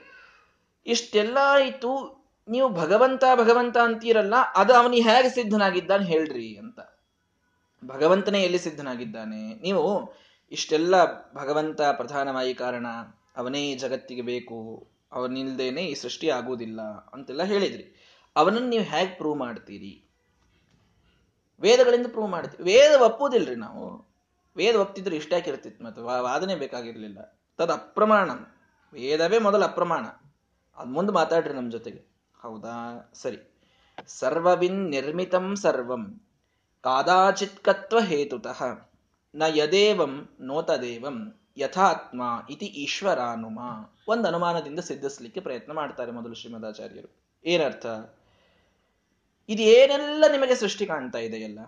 ಇಷ್ಟೆಲ್ಲ ಆಯಿತು, ನೀವು ಭಗವಂತ ಭಗವಂತ ಅಂತೀರಲ್ಲ, ಅದು ಅವನಿ ಹೇಗೆ ಸಿದ್ಧನಾಗಿದ್ದಾನೆ ಹೇಳ್ರಿ ಅಂತ. ಭಗವಂತನೇ ಎಲ್ಲಿ ಸಿದ್ಧನಾಗಿದ್ದಾನೆ? ನೀವು ಇಷ್ಟೆಲ್ಲ ಭಗವಂತ ಪ್ರಧಾನವಾಗಿ ಕಾರಣ, ಅವನೇ ಜಗತ್ತಿಗೆ ಬೇಕು ಅವನಿಲ್ದೇನೆ ಈ ಸೃಷ್ಟಿ ಆಗುವುದಿಲ್ಲ ಅಂತೆಲ್ಲ ಹೇಳಿದ್ರಿ. ಅವನನ್ನು ನೀವು ಹೇಗೆ ಪ್ರೂವ್ ಮಾಡ್ತೀರಿ? ವೇದಗಳಿಂದ ಪ್ರೂವ್ ಮಾಡ್ತೀವಿ ವೇದ ಒಪ್ಪುವುದಿಲ್ರಿ ನಾವು. ವೇದ ಒಪ್ತಿದ್ರೆ ಇಷ್ಟಾಕಿರ್ತಿತ್ತು ಮತ್ತು ವಾದನೆ ಬೇಕಾಗಿರ್ಲಿಲ್ಲ. ತದ್ ಅಪ್ರಮಾಣ. ವೇದವೇ ಮೊದಲ ಅಪ್ರಮಾಣ. ಅದ್ ಮುಂದೆ ಮಾತಾಡ್ರಿ ನಮ್ಮ ಜೊತೆಗೆ. ಹೌದಾ? ಸರಿ. ಸರ್ವವಿನ್ ನಿರ್ಮಿತಂ ಸರ್ವಂ ಕಾದಾಚಿತ್ಕತ್ವ ಹೇತುತಃ. ನ ಯದೇವಂ ನೋತದೇವಂ ಯಥಾತ್ಮ ಇತಿ ಈಶ್ವರಾನುಮ. ಒಂದು ಅನುಮಾನದಿಂದ ಸಿದ್ಧಿಸ್ಲಿಕ್ಕೆ ಪ್ರಯತ್ನ ಮಾಡ್ತಾರೆ ಮೊದಲು ಶ್ರೀಮದಾಚಾರ್ಯರು. ಏನರ್ಥ? ಇದು ಏನೆಲ್ಲ ನಿಮಗೆ ಸೃಷ್ಟಿ ಕಾಣ್ತಾ ಇದೆ ಎಲ್ಲ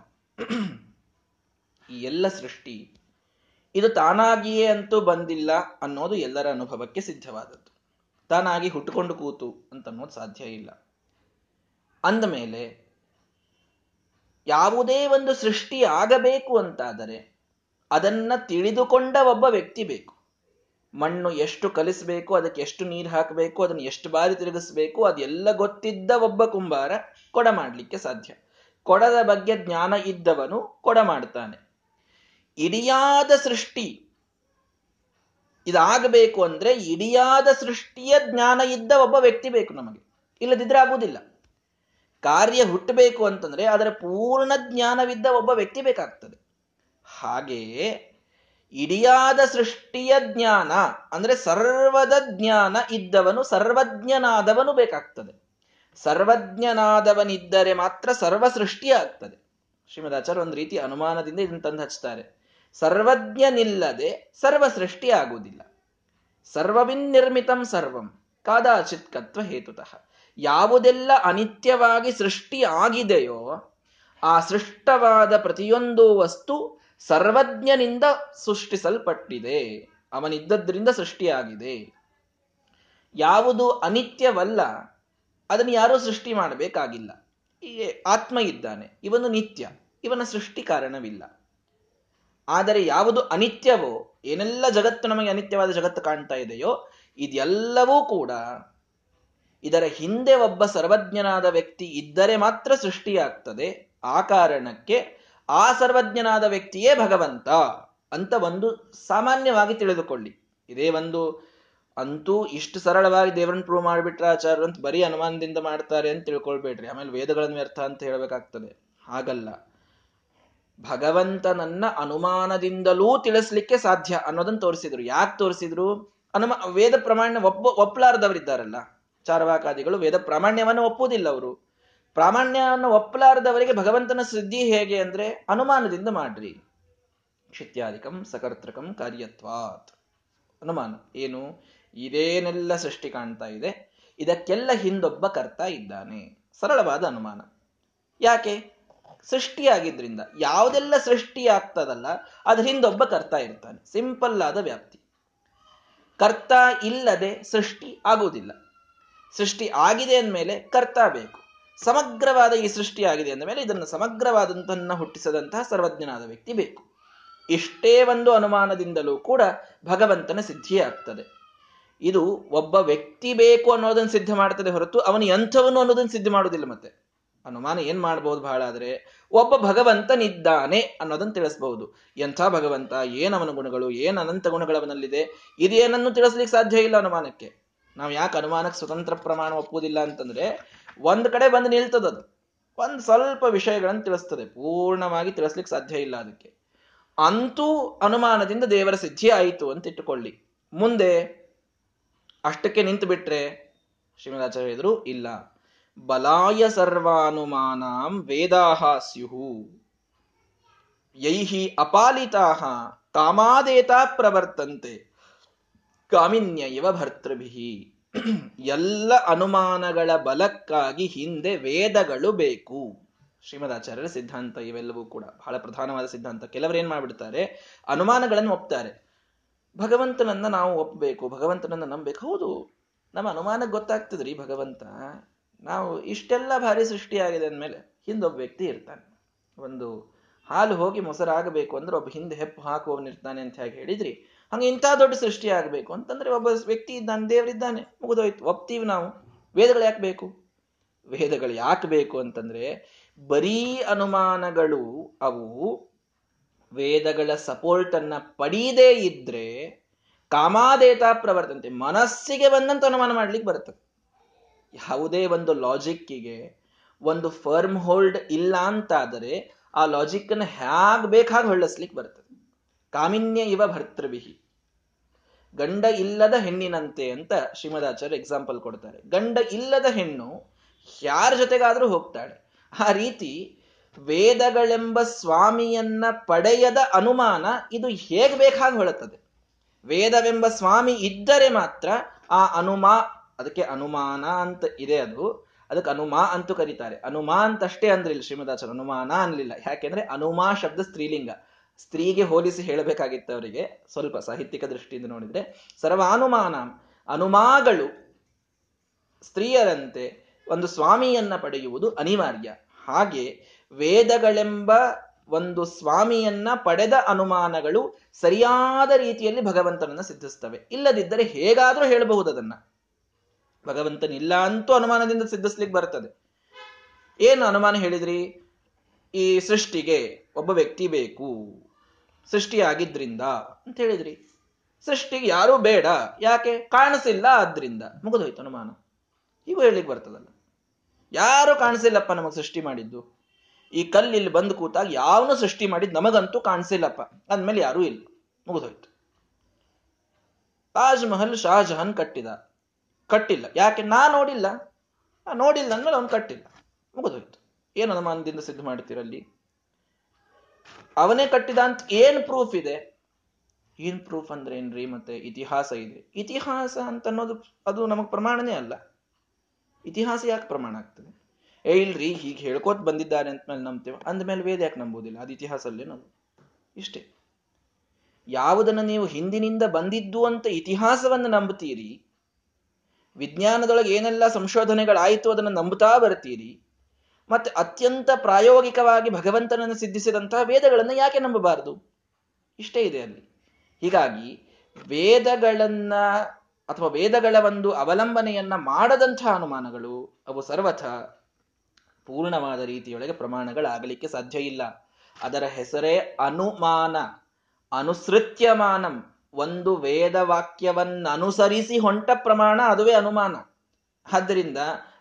ಈ ಎಲ್ಲ ಸೃಷ್ಟಿ ಇದು ತಾನಾಗಿಯೇ ಅಂತೂ ಬಂದಿಲ್ಲ ಅನ್ನೋದು ಎಲ್ಲರ ಅನುಭವಕ್ಕೆ ಸಿದ್ಧವಾದದ್ದು. ತಾನಾಗಿ ಹುಟ್ಟುಕೊಂಡು ಕೂತು ಅಂತ ಅನ್ನೋದು ಸಾಧ್ಯ ಇಲ್ಲ. ಅಂದ ಮೇಲೆ ಯಾವುದೇ ಒಂದು ಸೃಷ್ಟಿ ಆಗಬೇಕು ಅಂತಾದರೆ ಅದನ್ನ ತಿಳಿದುಕೊಂಡ ಒಬ್ಬ ವ್ಯಕ್ತಿ ಬೇಕು. ಮಣ್ಣು ಎಷ್ಟು ಕಲಿಸಬೇಕು, ಅದಕ್ಕೆ ಎಷ್ಟು ನೀರು ಹಾಕಬೇಕು, ಅದನ್ನು ಎಷ್ಟು ಬಾರಿ ತಿರುಗಿಸ್ಬೇಕು, ಅದೆಲ್ಲ ಗೊತ್ತಿದ್ದ ಒಬ್ಬ ಕುಂಬಾರ ಕೊಡ ಮಾಡಲಿಕ್ಕೆ ಸಾಧ್ಯ. ಕೊಡದ ಬಗ್ಗೆ ಜ್ಞಾನ ಇದ್ದವನು ಕೊಡ ಮಾಡ್ತಾನೆ. ಇಡಿಯಾದ ಸೃಷ್ಟಿ. ಇದಾಗಬೇಕು ಅಂದ್ರೆ ಇಡಿಯಾದ ಸೃಷ್ಟಿಯ ಜ್ಞಾನ ಇದ್ದ ಒಬ್ಬ ವ್ಯಕ್ತಿ ಬೇಕು ನಮಗೆ. ಇಲ್ಲದಿದ್ರೆ ಆಗುವುದಿಲ್ಲ. ಕಾರ್ಯ ಹುಟ್ಟಬೇಕು ಅಂತಂದ್ರೆ ಅದರ ಪೂರ್ಣ ಜ್ಞಾನವಿದ್ದ ಒಬ್ಬ ವ್ಯಕ್ತಿ ಬೇಕಾಗ್ತದೆ. ಹಾಗೆಯೇ ಇಡಿಯಾದ ಸೃಷ್ಟಿಯ ಜ್ಞಾನ ಅಂದ್ರೆ ಸರ್ವದ ಜ್ಞಾನ ಇದ್ದವನು, ಸರ್ವಜ್ಞನಾದವನು ಬೇಕಾಗ್ತದೆ. ಸರ್ವಜ್ಞನಾದವನಿದ್ದರೆ ಮಾತ್ರ ಸರ್ವ ಸೃಷ್ಟಿಯಾಗ್ತದೆ ಶ್ರೀಮದ್ ಶ್ರೀಮದಾಚಾರ್ಯ ಒಂದು ರೀತಿ ಅನುಮಾನದಿಂದ ಇದನ್ನು ತಂದು ಹಚ್ತಾರೆ. ಸರ್ವಜ್ಞನಿಲ್ಲದೆ ಸರ್ವ ಸೃಷ್ಟಿ ಆಗುವುದಿಲ್ಲ ಸರ್ವವಿನ್ನಿರ್ಮಿತಂ ಸರ್ವಂ, ಕಾದಾಚಿತ್ ಕತ್ವ ಹೇತುತಃ. ಯಾವುದೆಲ್ಲ ಅನಿತ್ಯವಾಗಿ ಸೃಷ್ಟಿ ಆಗಿದೆಯೋ ಆ ಸೃಷ್ಟವಾದ ಪ್ರತಿಯೊಂದು ವಸ್ತು ಸರ್ವಜ್ಞನಿಂದ ಸೃಷ್ಟಿಸಲ್ಪಟ್ಟಿದೆ. ಅವನಿದ್ದದ್ರಿಂದ ಸೃಷ್ಟಿಯಾಗಿದೆ. ಯಾವುದು ಅನಿತ್ಯವಲ್ಲ, ಅದನ್ನು ಯಾರೂ ಸೃಷ್ಟಿ ಮಾಡಬೇಕಾಗಿಲ್ಲ. ಆತ್ಮ ಇದ್ದಾನೆ, ಇವನು ನಿತ್ಯ, ಇವನ ಸೃಷ್ಟಿ ಕಾರಣವಿಲ್ಲ. ಆದರೆ ಯಾವುದು ಅನಿತ್ಯವೋ, ಏನೆಲ್ಲ ಜಗತ್ತು ನಮಗೆ ಅನಿತ್ಯವಾದ ಜಗತ್ತು ಕಾಣ್ತಾ ಇದೆಯೋ, ಇದೆಲ್ಲವೂ ಕೂಡ ಇದರ ಹಿಂದೆ ಒಬ್ಬ ಸರ್ವಜ್ಞನಾದ ವ್ಯಕ್ತಿ ಇದ್ದರೆ ಮಾತ್ರ ಸೃಷ್ಟಿಯಾಗ್ತದೆ. ಆ ಕಾರಣಕ್ಕೆ ಆ ಸರ್ವಜ್ಞನಾದ ವ್ಯಕ್ತಿಯೇ ಭಗವಂತ ಅಂತ ಒಂದು ಸಾಮಾನ್ಯವಾಗಿ ತಿಳಿದುಕೊಳ್ಳಿ. ಇದೇ ಒಂದು ಅಂತೂ ಇಷ್ಟು ಸರಳವಾಗಿ ದೇವರನ್ನು ಪ್ರೂವ್ ಮಾಡಿಬಿಟ್ರೆ ಆಚಾರ್ಯರು ಅಂತ ಬರೀ ಅನುಮಾನದಿಂದ ಮಾಡ್ತಾರೆ ಅಂತ ತಿಳ್ಕೊಳ್ಬೇಡ್ರಿ. ಆಮೇಲೆ ವೇದಗಳನ್ನು ವ್ಯರ್ಥ ಅಂತ ಹೇಳಬೇಕಾಗ್ತದೆ. ಹಾಗಲ್ಲ. ಭಗವಂತನನ್ನ ಅನುಮಾನದಿಂದಲೂ ತಿಳಿಸ್ಲಿಕ್ಕೆ ಸಾಧ್ಯ ಅನ್ನೋದನ್ನ ತೋರಿಸಿದ್ರು. ಯಾಕೆ ತೋರಿಸಿದ್ರು? ಅನುಮ, ವೇದ ಪ್ರಮಾಣ ಒಪ್ಪ ಒಪ್ಪಲಾರದವರಿದ್ದಾರಲ್ಲ ಚಾರವಾಕಾದಿಗಳು ವೇದ ಪ್ರಾಮಾಣ್ಯವನ್ನು ಒಪ್ಪುವುದಿಲ್ಲ ಅವರು. ಪ್ರಾಮಾಣ್ಯವನ್ನು ಒಪ್ಪಲಾರದವರಿಗೆ ಭಗವಂತನ ಸುದ್ದಿ ಹೇಗೆ ಅಂದ್ರೆ ಅನುಮಾನದಿಂದ ಮಾಡ್ರಿ. ಕ್ಷಿತ್ಯಾಧಿಕಂ ಸಕರ್ತೃಕಂ ಕಾರ್ಯತ್ವಾತ್. ಅನುಮಾನ. ಏನು? ಇದೇನೆಲ್ಲ ಸೃಷ್ಟಿ ಕಾಣ್ತಾ ಇದೆ. ಇದಕ್ಕೆಲ್ಲ ಹಿಂದೊಬ್ಬ ಕರ್ತ ಇದ್ದಾನೆ. ಸರಳವಾದ ಅನುಮಾನ. ಯಾಕೆ? ಸೃಷ್ಟಿಯಾಗಿದ್ರಿಂದ, ಯಾವುದೆಲ್ಲ ಸೃಷ್ಟಿ ಆಗ್ತದಲ್ಲ, ಅದ್ರ ಹಿಂದೊಬ್ಬ ಕರ್ತ ಇರ್ತಾನೆ. ಸಿಂಪಲ್ ಆದ ವ್ಯಾಪ್ತಿ. ಕರ್ತ ಇಲ್ಲದೆ ಸೃಷ್ಟಿ ಆಗುವುದಿಲ್ಲ. ಸೃಷ್ಟಿ ಆಗಿದೆ ಅಂದಮೇಲೆ ಕರ್ತ ಬೇಕು. ಸಮಗ್ರವಾದ ಈ ಸೃಷ್ಟಿ ಆಗಿದೆ ಅಂದಮೇಲೆ ಇದನ್ನು ಸಮಗ್ರವಾದಂತನ್ನ ಹುಟ್ಟಿಸದಂತಹ ಸರ್ವಜ್ಞನಾದ ವ್ಯಕ್ತಿ ಬೇಕು. ಇಷ್ಟೇ ಒಂದು ಅನುಮಾನದಿಂದಲೂ ಕೂಡ ಭಗವಂತನ ಸಿದ್ಧಿಯಾಗ್ತದೆ ಇದು ಒಬ್ಬ ವ್ಯಕ್ತಿ ಬೇಕು ಅನ್ನೋದನ್ನು ಸಿದ್ಧ ಮಾಡ್ತದೆ ಹೊರತು ಅವನು ಎಂಥವನು ಅನ್ನೋದನ್ನು ಸಿದ್ಧ ಮಾಡುವುದಿಲ್ಲ ಮತ್ತೆ. ಅನುಮಾನ ಏನ್ ಮಾಡಬಹುದು ಬಹಳ ಆದರೆ, ಒಬ್ಬ ಭಗವಂತನಿದ್ದಾನೆ ಅನ್ನೋದನ್ನು ತಿಳಿಸಬಹುದು. ಎಂಥ ಭಗವಂತ ಏನವನ ಗುಣಗಳು, ಏನ್ ಅನಂತ ಗುಣಗಳವನಲ್ಲಿದೆ, ಇದೇನನ್ನು ತಿಳಿಸ್ಲಿಕ್ಕೆ ಸಾಧ್ಯ ಇಲ್ಲ ಅನುಮಾನಕ್ಕೆ ನಾವು ಯಾಕೆ ಅನುಮಾನಕ್ಕೆ ಸ್ವತಂತ್ರ ಪ್ರಮಾಣ ಒಪ್ಪುವುದಿಲ್ಲ ಅಂತಂದ್ರೆ, ಒಂದ್ ಕಡೆ ಬಂದು ನಿಲ್ತದದು ಒಂದ್ ಸ್ವಲ್ಪ ವಿಷಯಗಳನ್ನು ತಿಳಿಸ್ತದೆ, ಪೂರ್ಣವಾಗಿ ತಿಳಿಸ್ಲಿಕ್ಕೆ ಸಾಧ್ಯ ಇಲ್ಲ ಅದಕ್ಕೆ. ಅಂತೂ ಅನುಮಾನದಿಂದ ದೇವರ ಸಿದ್ಧಿ ಆಯಿತು ಅಂತ ಇಟ್ಟುಕೊಳ್ಳಿ. ಮುಂದೆ ಅಷ್ಟಕ್ಕೆ ನಿಂತು ಬಿಟ್ರೆ ಶ್ರೀಮದಾಚಾರ್ಯ ಇಲ್ಲ. ಬಲಾಯ ಸರ್ವಾನುಮಾನಾಂ ವೇದಾಹ ಸ್ಯುಹು ಯೈಹಿ ಅಪಾಲಿತಾಹ ಕಾಮಾದೇತಾ ಪ್ರವರ್ತಂತೆ ಕಾಮಿನ್ಯ ಇವ ಭರ್ತೃಭಿ ಎಲ್ಲ ಅನುಮಾನಗಳ ಬಲಕ್ಕಾಗಿ ಹಿಂದೆ ವೇದಗಳು ಬೇಕು। ಶ್ರೀಮದಾಚಾರ್ಯರ ಸಿದ್ಧಾಂತ ಇವೆಲ್ಲವೂ ಕೂಡ ಬಹಳ ಪ್ರಧಾನವಾದ ಸಿದ್ಧಾಂತ. ಕೆಲವರು ಏನ್ ಮಾಡ್ಬಿಡ್ತಾರೆ, ಅನುಮಾನಗಳನ್ನು ಒಪ್ತಾರೆ. ಭಗವಂತನನ್ನ ನಾವು ಒಪ್ಪಬೇಕು ಭಗವಂತನನ್ನ ನಂಬಬೇಕು. ಹೌದು, ನಮ್ಮ ಅನುಮಾನಕ್ಕೆ ಗೊತ್ತಾಗ್ತದ್ರಿ ಭಗವಂತ. ನಾವು ಇಷ್ಟೆಲ್ಲ ಭಾರಿ ಸೃಷ್ಟಿಯಾಗಿದೆ ಅಂದಮೇಲೆ ಹಿಂದೊಬ್ಬ ವ್ಯಕ್ತಿ ಇರ್ತಾನೆ. ಒಂದು ಹಾಲು ಹೋಗಿ ಮೊಸರಾಗಬೇಕು ಅಂದ್ರೆ ಒಬ್ಬ ಹಿಂದೆ ಹೆಪ್ಪು ಹಾಕುವವನಿರ್ತಾನೆ ಅಂತ ಹೇಗೆ ಹೇಳಿದ್ರಿ? ಹಂಗೆ ಇಂಥ ದೊಡ್ಡ ಸೃಷ್ಟಿ ಆಗಬೇಕು ಅಂತಂದ್ರೆ ಒಬ್ಬ ವ್ಯಕ್ತಿ ಇದ್ದಾನೆ, ದೇವರಿದ್ದಾನೆ, ಮುಗಿದೋಯ್ತು. ಒಪ್ತೀವಿ ನಾವು. ವೇದಗಳು ಯಾಕೆ ಬೇಕು? ವೇದಗಳು ಯಾಕೆ ಬೇಕು ಅಂತಂದ್ರೆ ಬರೀ ಅನುಮಾನಗಳು ಅವು ವೇದಗಳ ಸಪೋರ್ಟ್ ಅನ್ನ ಪಡೀದೇ ಇದ್ರೆ ಕಾಮಾದೇತ ಪ್ರವರ್ತಂತೆ. ಮನಸ್ಸಿಗೆ ಬಂದಂತ ಅನುಮಾನ ಮಾಡ್ಲಿಕ್ಕೆ ಬರ್ತದೆ ಯಾವುದೇ ಒಂದು ಲಾಜಿಕ್ಕಿಗೆ ಒಂದು ಫರ್ಮ್ ಹೋಲ್ಡ್ ಇಲ್ಲ ಅಂತಾದರೆ ಆ ಲಾಜಿಕ್ ಅನ್ನು ಹ್ಯಾಗ್ ಬೇಕಾಗಿ ಹೊಳ್ಳಿಸ್ಲಿಕ್ಕೆ ಬರ್ತದೆ? ಕಾಮಿನ್ಯ ಇವ ಭರ್ತೃವಿಹಿ. ಗಂಡ ಇಲ್ಲದ ಹೆಣ್ಣಿನಂತೆ ಅಂತ ಶ್ರೀಮದಾಚಾರ್ಯ ಎಕ್ಸಾಂಪಲ್ ಕೊಡ್ತಾರೆ. ಗಂಡ ಇಲ್ಲದ ಹೆಣ್ಣು ಯಾರ ಜೊತೆಗಾದ್ರೂ ಹೋಗ್ತಾಳೆ. ಆ ರೀತಿ ವೇದಗಳೆಂಬ ಸ್ವಾಮಿಯನ್ನ ಪಡೆಯದ ಅನುಮಾನ ಇದು ಹೇಗೆ ಬೇಕಾಗಿ ಹೊಳುತ್ತದೆ ವೇದವೆಂಬ ಸ್ವಾಮಿ ಇದ್ದರೆ ಮಾತ್ರ ಆ ಅನುಮಾ ಅದಕ್ಕೆ ಅನುಮಾನ ಅಂತ ಇದೆ ಅದು. ಅದಕ್ಕೆ ಅನುಮಾ ಅಂತೂ ಕರೀತಾರೆ. ಅನುಮಾ ಅಂತಷ್ಟೇ ಅಂದ್ರಿಲ್ಲ ಶ್ರೀಮದಾಚಾರ್ಯ. ಅನುಮಾನ ಅನ್ಲಿಲ್ಲ. ಯಾಕೆಂದ್ರೆ ಅನುಮಾ ಶಬ್ದ ಸ್ತ್ರೀಲಿಂಗ. ಸ್ತ್ರೀಗೆ ಹೋಲಿಸಿ ಹೇಳಬೇಕಾಗಿತ್ತು ಅವರಿಗೆ. ಸ್ವಲ್ಪ ಸಾಹಿತ್ಯಿಕ ದೃಷ್ಟಿಯಿಂದ ನೋಡಿದ್ರೆ. ಸರ್ವಾನುಮಾನ. ಅನುಮಾಗಳು ಸ್ತ್ರೀಯರಂತೆ ಒಂದು ಸ್ವಾಮಿಯನ್ನ ಪಡೆಯುವುದು ಅನಿವಾರ್ಯ. ಹಾಗೆ ವೇದಗಳೆಂಬ ಒಂದು ಸ್ವಾಮಿಯನ್ನ ಪಡೆದ ಅನುಮಾನಗಳು ಸರಿಯಾದ ರೀತಿಯಲ್ಲಿ ಭಗವಂತನನ್ನ ಸಿದ್ಧಿಸ್ತವೆ. ಇಲ್ಲದಿದ್ದರೆ ಹೇಗಾದರೂ ಹೇಳಬಹುದು ಅದನ್ನ. ಭಗವಂತನಿಲ್ಲ ಅಂತೂ ಅನುಮಾನದಿಂದ ಸಿದ್ಧಿಸ್ಲಿಕ್ಕೆ ಬರ್ತದೆ. ಏನು ಅನುಮಾನ ಹೇಳಿದ್ರಿ? ಈ ಸೃಷ್ಟಿಗೆ ಒಬ್ಬ ವ್ಯಕ್ತಿ ಬೇಕು. ಸೃಷ್ಟಿಯಾಗಿದ್ರಿಂದ ಅಂತ ಹೇಳಿದ್ರಿ. ಸೃಷ್ಟಿಗೆ ಯಾರೂ ಬೇಡ. ಯಾಕೆ? ಕಾಣಿಸಿಲ್ಲ ಆದ್ರಿಂದ. ಮುಗಿದೋಯ್ತು ಅನುಮಾನ. ಹೀಗೂ ಹೇಳಿಕ್ ಬರ್ತದಲ್ಲ. ಯಾರು ಕಾಣಿಸಿಲ್ಲಪ್ಪ ನಮಗ್ ಸೃಷ್ಟಿ ಮಾಡಿದ್ದು. ಈ ಕಲ್ಲಿಲ್ಲಿ ಬಂದು ಕೂತಾಗ ಯಾವನು ಸೃಷ್ಟಿ ಮಾಡಿದ್ ನಮಗಂತೂ ಕಾಣಿಸಿಲ್ಲಪ್ಪ. ಅಂದ್ಮೇಲೆ ಯಾರೂ ಇಲ್ಲ. ಮುಗಿದೋಯ್ತು. ತಾಜ್ ಮಹಲ್ ಶಾಜಹಾನ್ ಕಟ್ಟಿದ. ಕಟ್ಟಿಲ್ಲ. ಯಾಕೆ? ನಾ ನೋಡಿಲ್ಲ. ನೋಡಿಲ್ಲ ಅಂದ್ಮೇಲೆ ಅವನು ಕಟ್ಟಿಲ್ಲ. ಮುಗಿದೋಯ್ತು. ಏನು ಅನುಮಾನದಿಂದ ಸಿದ್ಧ ಮಾಡ್ತೀರಲ್ಲಿ ಅವನೇ ಕಟ್ಟಿದ ಅಂತ ಏನ್ ಪ್ರೂಫ್ ಇದೆ? ಏನ್ ಪ್ರೂಫ್ ಅಂದ್ರೆ ಏನ್ರಿ? ಮತ್ತೆ ಇತಿಹಾಸ ಇದೆ. ಇತಿಹಾಸ ಅಂತ ಅನ್ನೋದು ಅದು ನಮಗ್ ಪ್ರಮಾಣನೇ ಅಲ್ಲ. ಇತಿಹಾಸ ಯಾಕೆ ಪ್ರಮಾಣ ಆಗ್ತದೆ? ಏ, ಇಲ್ರಿ, ಹೀಗೆ ಹೇಳ್ಕೋತ ಬಂದಿದ್ದಾರೆ ಅಂತ ಮೇಲೆ ನಂಬ್ತೇವೆ. ಅಂದ್ಮೇಲೆ ವೇದ ಯಾಕೆ ನಂಬೋದಿಲ್ಲ? ಅದು ಇತಿಹಾಸಲ್ಲೇ ನಂಬು ಇಷ್ಟೇ. ಯಾವುದನ್ನು ನೀವು ಹಿಂದಿನಿಂದ ಬಂದಿದ್ದು ಅಂತ ಇತಿಹಾಸವನ್ನು ನಂಬುತ್ತೀರಿ ವಿಜ್ಞಾನದೊಳಗೆ ಏನೆಲ್ಲ ಸಂಶೋಧನೆಗಳಾಯಿತು ಅದನ್ನು ನಂಬುತ್ತಾ ಬರ್ತೀರಿ ಮತ್ತೆ ಅತ್ಯಂತ ಪ್ರಾಯೋಗಿಕವಾಗಿ ಭಗವಂತನನ್ನು ಸಿದ್ಧಿಸಿದಂತಹ ವೇದಗಳನ್ನು ಯಾಕೆ ನಂಬಬಾರದು? ಇಷ್ಟೇ ಇದೆ ಅಲ್ಲಿ. ಹೀಗಾಗಿ ವೇದಗಳನ್ನ ಅಥವಾ ವೇದಗಳ ಒಂದು ಅವಲಂಬನೆಯನ್ನ ಮಾಡದಂತಹ ಅನುಮಾನಗಳು ಅವು ಸರ್ವಥ ಪೂರ್ಣವಾದ ರೀತಿಯೊಳಗೆ ಪ್ರಮಾಣಗಳಾಗಲಿಕ್ಕೆ ಸಾಧ್ಯ ಇಲ್ಲ. ಅದರ ಹೆಸರೇ ಅನುಮಾನ, ಅನುಸೃತ್ಯಮಾನಂ. ಒಂದು ವೇದವಾಕ್ಯವನ್ನನುಸರಿಸಿ ಹೊಂಟ ಪ್ರಮಾಣ ಅದುವೇ ಅನುಮಾನ. ಆದ್ದರಿಂದ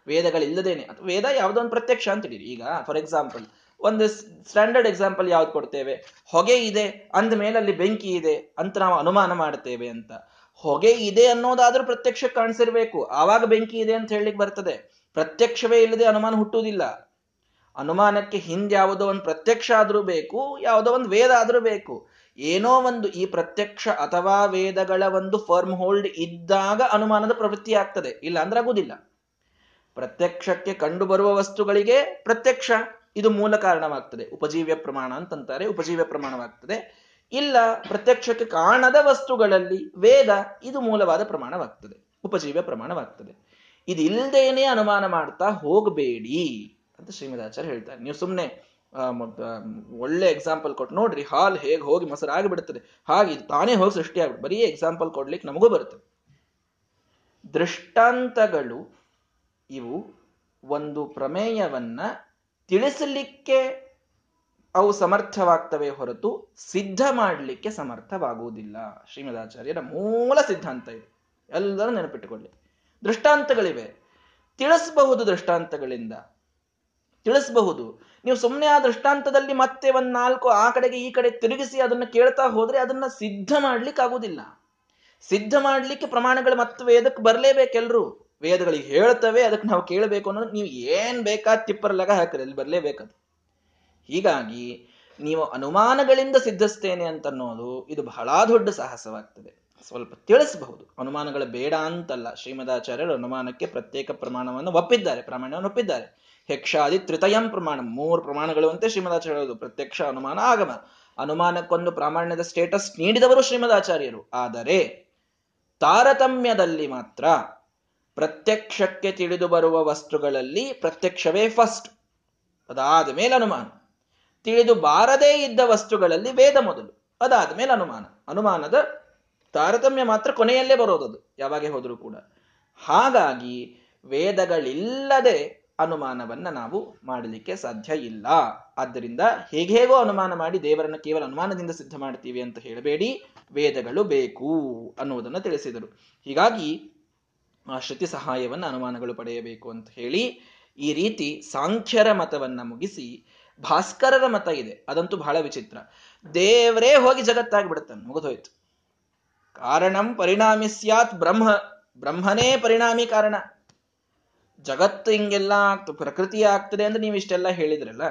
ವೇದಗಳಿಲ್ಲದೇನೆ, ಅಥವಾ ವೇದ ಯಾವುದೋ ಒಂದು ಪ್ರತ್ಯಕ್ಷ ಅಂತ ಈಗ ಫಾರ್ ಎಕ್ಸಾಂಪಲ್ ಒಂದು ಸ್ಟ್ಯಾಂಡರ್ಡ್ ಎಕ್ಸಾಂಪಲ್ ಯಾವ್ದು ಕೊಡ್ತೇವೆ? ಹೊಗೆ ಇದೆ, ಅಂದ ಮೇಲೆ ಅಲ್ಲಿ ಬೆಂಕಿ ಇದೆ ಅಂತ ನಾವು ಅನುಮಾನ ಮಾಡ್ತೇವೆ ಅಂತ. ಹೊಗೆ ಇದೆ ಅನ್ನೋದಾದ್ರೂ ಪ್ರತ್ಯಕ್ಷ ಕಾಣಿಸಿರ್ಬೇಕು. ಆವಾಗ ಬೆಂಕಿ ಇದೆ ಅಂತ ಹೇಳಲಿಕ್ಕೆ ಬರ್ತದೆ. ಪ್ರತ್ಯಕ್ಷವೇ ಇಲ್ಲದೆ ಅನುಮಾನ ಹುಟ್ಟುವುದಿಲ್ಲ. ಅನುಮಾನಕ್ಕೆ ಹಿಂದೆ ಯಾವುದೋ ಒಂದು ಪ್ರತ್ಯಕ್ಷ ಆದ್ರೂ ಬೇಕು, ಯಾವುದೋ ಒಂದು ವೇದ ಆದ್ರೂ ಬೇಕು. ಏನೋ ಒಂದು ಈ ಪ್ರತ್ಯಕ್ಷ ಅಥವಾ ವೇದಗಳ ಒಂದು ಫರ್ಮ್ ಹೋಲ್ಡ್ ಇದ್ದಾಗ ಅನುಮಾನದ ಪ್ರವೃತ್ತಿ ಆಗ್ತದೆ. ಇಲ್ಲ ಅಂದ್ರೆ ಆಗುದಿಲ್ಲ. ಪ್ರತ್ಯಕ್ಷಕ್ಕೆ ಕಂಡು ಬರುವ ವಸ್ತುಗಳಿಗೆ ಪ್ರತ್ಯಕ್ಷ ಇದು ಮೂಲ ಕಾರಣವಾಗ್ತದೆ. ಉಪಜೀವ್ಯ ಪ್ರಮಾಣ ಅಂತಂತಾರೆ, ಉಪಜೀವ್ಯ ಪ್ರಮಾಣವಾಗ್ತದೆ. ಇಲ್ಲ, ಪ್ರತ್ಯಕ್ಷಕ್ಕೆ ಕಾಣದ ವಸ್ತುಗಳಲ್ಲಿ ವೇದ ಇದು ಮೂಲವಾದ ಪ್ರಮಾಣವಾಗ್ತದೆ. ಉಪಜೀವ್ಯ ಪ್ರಮಾಣವಾಗ್ತದೆ. ಇದಿಲ್ಲದೇನೆ ಅನುಮಾನ ಮಾಡ್ತಾ ಹೋಗಬೇಡಿ ಅಂತ ಶ್ರೀಮದಾಚಾರ್ಯ ಹೇಳ್ತಾರೆ. ನೀವು ಸುಮ್ಮನೆ ಒಳ್ಳೆ ಎಕ್ಸಾಂಪಲ್ ಕೊಟ್ಟು ನೋಡ್ರಿ, ಹಾಲ್ ಹೇಗೆ ಹೋಗಿ ಮೊಸರಾಗಿ ಬಿಡುತ್ತದೆ ಹಾಗೆ ತಾನೇ ಹೋಗಿ ಸೃಷ್ಟಿ ಬರೀ ಎಕ್ಸಾಂಪಲ್ ಕೊಡ್ಲಿಕ್ಕೆ ನಮಗೂ ಬರುತ್ತೆ. ದೃಷ್ಟಾಂತಗಳು ಇವು ಒಂದು ಪ್ರಮೇಯವನ್ನ ತಿಳಿಸಲಿಕ್ಕೆ ಅವು ಸಮರ್ಥವಾಗ್ತವೆ ಹೊರತು ಸಿದ್ಧ ಮಾಡಲಿಕ್ಕೆ ಸಮರ್ಥವಾಗುವುದಿಲ್ಲ. ಶ್ರೀಮದಾಚಾರ್ಯರ ಮೂಲ ಸಿದ್ಧಾಂತ ಇದು. ಎಲ್ಲರೂ ನೆನಪಿಟ್ಟುಕೊಳ್ಳಿ. ದೃಷ್ಟಾಂತಗಳಿವೆ. ತಿಳಿಸಬಹುದು ದೃಷ್ಟಾಂತಗಳಿಂದ. ತಿಳಿಸಬಹುದು. ನೀವು ಸುಮ್ಮನೆ ಆ ದೃಷ್ಟಾಂತದಲ್ಲಿ ಮತ್ತೆ ಒಂದು ನಾಲ್ಕು ಆ ಕಡೆಗೆ ಈ ಕಡೆ ತಿರುಗಿಸಿ ಅದನ್ನ ಕೇಳ್ತಾ ಹೋದರೆ ಅದನ್ನ ಸಿದ್ಧ ಮಾಡ್ಲಿಕ್ಕೆ ಆಗುದಿಲ್ಲ ಸಿದ್ಧ ಮಾಡ್ಲಿಕ್ಕೆ ಪ್ರಮಾಣಗಳು ಮತ್ತೆ ವೇದಕ್ಕೆ ಬರಲೇಬೇಕೆಲ್ರು ವೇದಗಳಿಗೆ ಹೇಳ್ತವೆ, ಅದಕ್ಕೆ ನಾವು ಕೇಳಬೇಕು ಅನ್ನೋದು ನೀವು ಏನು ಬೇಕಾ ತಿಪ್ಪರ್ಲಾಗ ಹಾಕಿರಿ, ಅಲ್ಲಿ ಬರಲೇಬೇಕದು ಹೀಗಾಗಿ ನೀವು ಅನುಮಾನಗಳಿಂದ ಸಿದ್ಧಿಸ್ತೇನೆ ಅಂತ ಅನ್ನೋದು ಇದು ಬಹಳ ದೊಡ್ಡ ಸಾಹಸವಾಗ್ತದೆ. ಸ್ವಲ್ಪ ತಿಳಿಸಬಹುದು. ಅನುಮಾನಗಳು ಬೇಡ ಅಂತಲ್ಲ. ಶ್ರೀಮದಾಚಾರ್ಯರು ಅನುಮಾನಕ್ಕೆ ಪ್ರತ್ಯೇಕ ಪ್ರಮಾಣವನ್ನು ಒಪ್ಪಿದ್ದಾರೆ ಪ್ರಮಾಣವನ್ನು ಒಪ್ಪಿದ್ದಾರೆ. ಹೆಕ್ಷಾದಿ ತ್ರಿತಯಂ ಪ್ರಮಾಣ. ಮೂರು ಪ್ರಮಾಣಗಳು ಅಂತ ಶ್ರೀಮದಾಚಾರ್ಯ ಹೇಳೋದು. ಪ್ರತ್ಯಕ್ಷ ಅನುಮಾನ, ಆಗಮ. ಅನುಮಾನಕ್ಕೊಂದು ಪ್ರಾಮಾಣ್ಯದ ಸ್ಟೇಟಸ್ ನೀಡಿದವರು ಶ್ರೀಮದಾಚಾರ್ಯರು. ಆದರೆ ತಾರತಮ್ಯದಲ್ಲಿ ಮಾತ್ರ ಪ್ರತ್ಯಕ್ಷಕ್ಕೆ ತಿಳಿದು ಬರುವ ವಸ್ತುಗಳಲ್ಲಿ ಪ್ರತ್ಯಕ್ಷವೇ ಫಸ್ಟ್ ಅದಾದ ಮೇಲೆ ಅನುಮಾನ. ತಿಳಿದು ಬಾರದೇ ಇದ್ದ ವಸ್ತುಗಳಲ್ಲಿ ವೇದ ಮೊದಲು. ಅದಾದ ಮೇಲೆ ಅನುಮಾನ. ಅನುಮಾನದ ತಾರತಮ್ಯ ಮಾತ್ರ ಕೊನೆಯಲ್ಲೇ ಬರೋದದು. ಯಾವಾಗೆ ಹೋದರೂ ಕೂಡ. ಹಾಗಾಗಿ ವೇದಗಳಿಲ್ಲದೆ ಅನುಮಾನವನ್ನ ನಾವು ಮಾಡಲಿಕ್ಕೆ ಸಾಧ್ಯ ಇಲ್ಲ. ಆದ್ದರಿಂದ ಹೇಗೇಗೋ ಅನುಮಾನ ಮಾಡಿ ದೇವರನ್ನ ಕೇವಲ ಅನುಮಾನದಿಂದ ಸಿದ್ಧ ಮಾಡ್ತೀವಿ ಅಂತ ಹೇಳಬೇಡಿ. ವೇದಗಳು ಬೇಕು ಅನ್ನುವುದನ್ನು ತಿಳಿಸಿದರು. ಹೀಗಾಗಿ ಆ ಶ್ರುತಿ ಸಹಾಯವನ್ನು ಅನುಮಾನಗಳು ಪಡೆಯಬೇಕು ಅಂತ ಹೇಳಿ ಈ ರೀತಿ ಸಾಂಖ್ಯರ ಮತವನ್ನ ಮುಗಿಸಿ ಭಾಸ್ಕರರ ಮತ ಇದೆ. ಅದಂತೂ ಬಹಳ ವಿಚಿತ್ರ. ದೇವರೇ ಹೋಗಿ ಜಗತ್ತಾಗಿ ಬಿಡುತ್ತಾನೆ ಮುಗಿದೋಯ್ತು. ಕಾರಣಂ ಪರಿಣಾಮಿ ಸ್ಯಾತ್ ಬ್ರಹ್ಮ, ಬ್ರಹ್ಮನೇ ಪರಿಣಾಮಿ ಕಾರಣ ಜಗತ್ತು ಹಿಂಗೆಲ್ಲ ಪ್ರಕೃತಿ ಆಗ್ತದೆ ಅಂದ್ರೆ ನೀವು ಇಷ್ಟೆಲ್ಲ ಹೇಳಿದ್ರಲ್ಲ,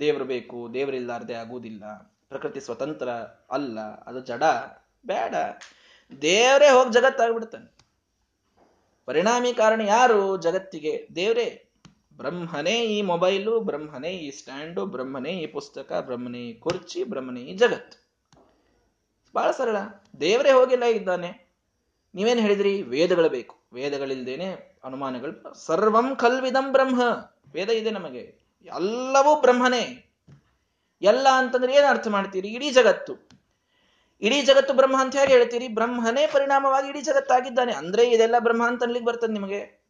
ದೇವ್ರು ಬೇಕು ದೇವರಿಲ್ಲಾರ್ದೆ ಆಗುವುದಿಲ್ಲ ಪ್ರಕೃತಿ ಸ್ವತಂತ್ರ ಅಲ್ಲ, ಅದು ಜಡ, ಬೇಡ. ದೇವರೇ ಹೋಗಿ ಜಗತ್ತಾಗ್ಬಿಡ್ತಾನೆ. ಪರಿಣಾಮಿ ಕಾರಣ ಯಾರು? ಜಗತ್ತಿಗೆ ದೇವರೇ. ಬ್ರಹ್ಮನೇ ಈ ಮೊಬೈಲು, ಬ್ರಹ್ಮನೇ ಈ ಸ್ಟ್ಯಾಂಡು, ಬ್ರಹ್ಮನೇ ಈ ಪುಸ್ತಕ, ಬ್ರಹ್ಮನೇ ಈ ಕುರ್ಚಿ, ಬ್ರಹ್ಮನೇ ಈ ಜಗತ್ತು. ಬಹಳ ಸರಳ. ದೇವರೇ ಹೋಗಿಲ್ಲ ಇದ್ದಾನೆ. ನೀವೇನು ಹೇಳಿದ್ರಿ? ವೇದಗಳು ಬೇಕು. ವೇದಗಳಿಲ್ದೇನೆ ಅನುಮಾನಗಳು. ಸರ್ವಂ ಕಲ್ವಿದಂ ಬ್ರಹ್ಮ. ವೇದ ಇದೆ ನಮಗೆ. ಎಲ್ಲವೂ ಬ್ರಹ್ಮನೇ. ಎಲ್ಲ ಅಂತಂದ್ರೆ ಏನು ಅರ್ಥ ಮಾಡ್ತೀರಿ? ಇಡೀ ಜಗತ್ತು. ಇಡೀ ಜಗತ್ತು ಬ್ರಹ್ಮ ಅಂತ ಹೇಗೆ ಹೇಳ್ತೀರಿ? ಬ್ರಹ್ಮನೇ ಪರಿಣಾಮವಾಗಿ ಇಡೀ ಜಗತ್ತಾಗಿದ್ದಾನೆ. ಅಂದ್ರೆ ಇದೆಲ್ಲ ಬ್ರಹ್ಮ ಅಂತ ಅನ್ಲಿಕ್ಕೆ ಬರ್ತದೆ ನಿಮಗೆ.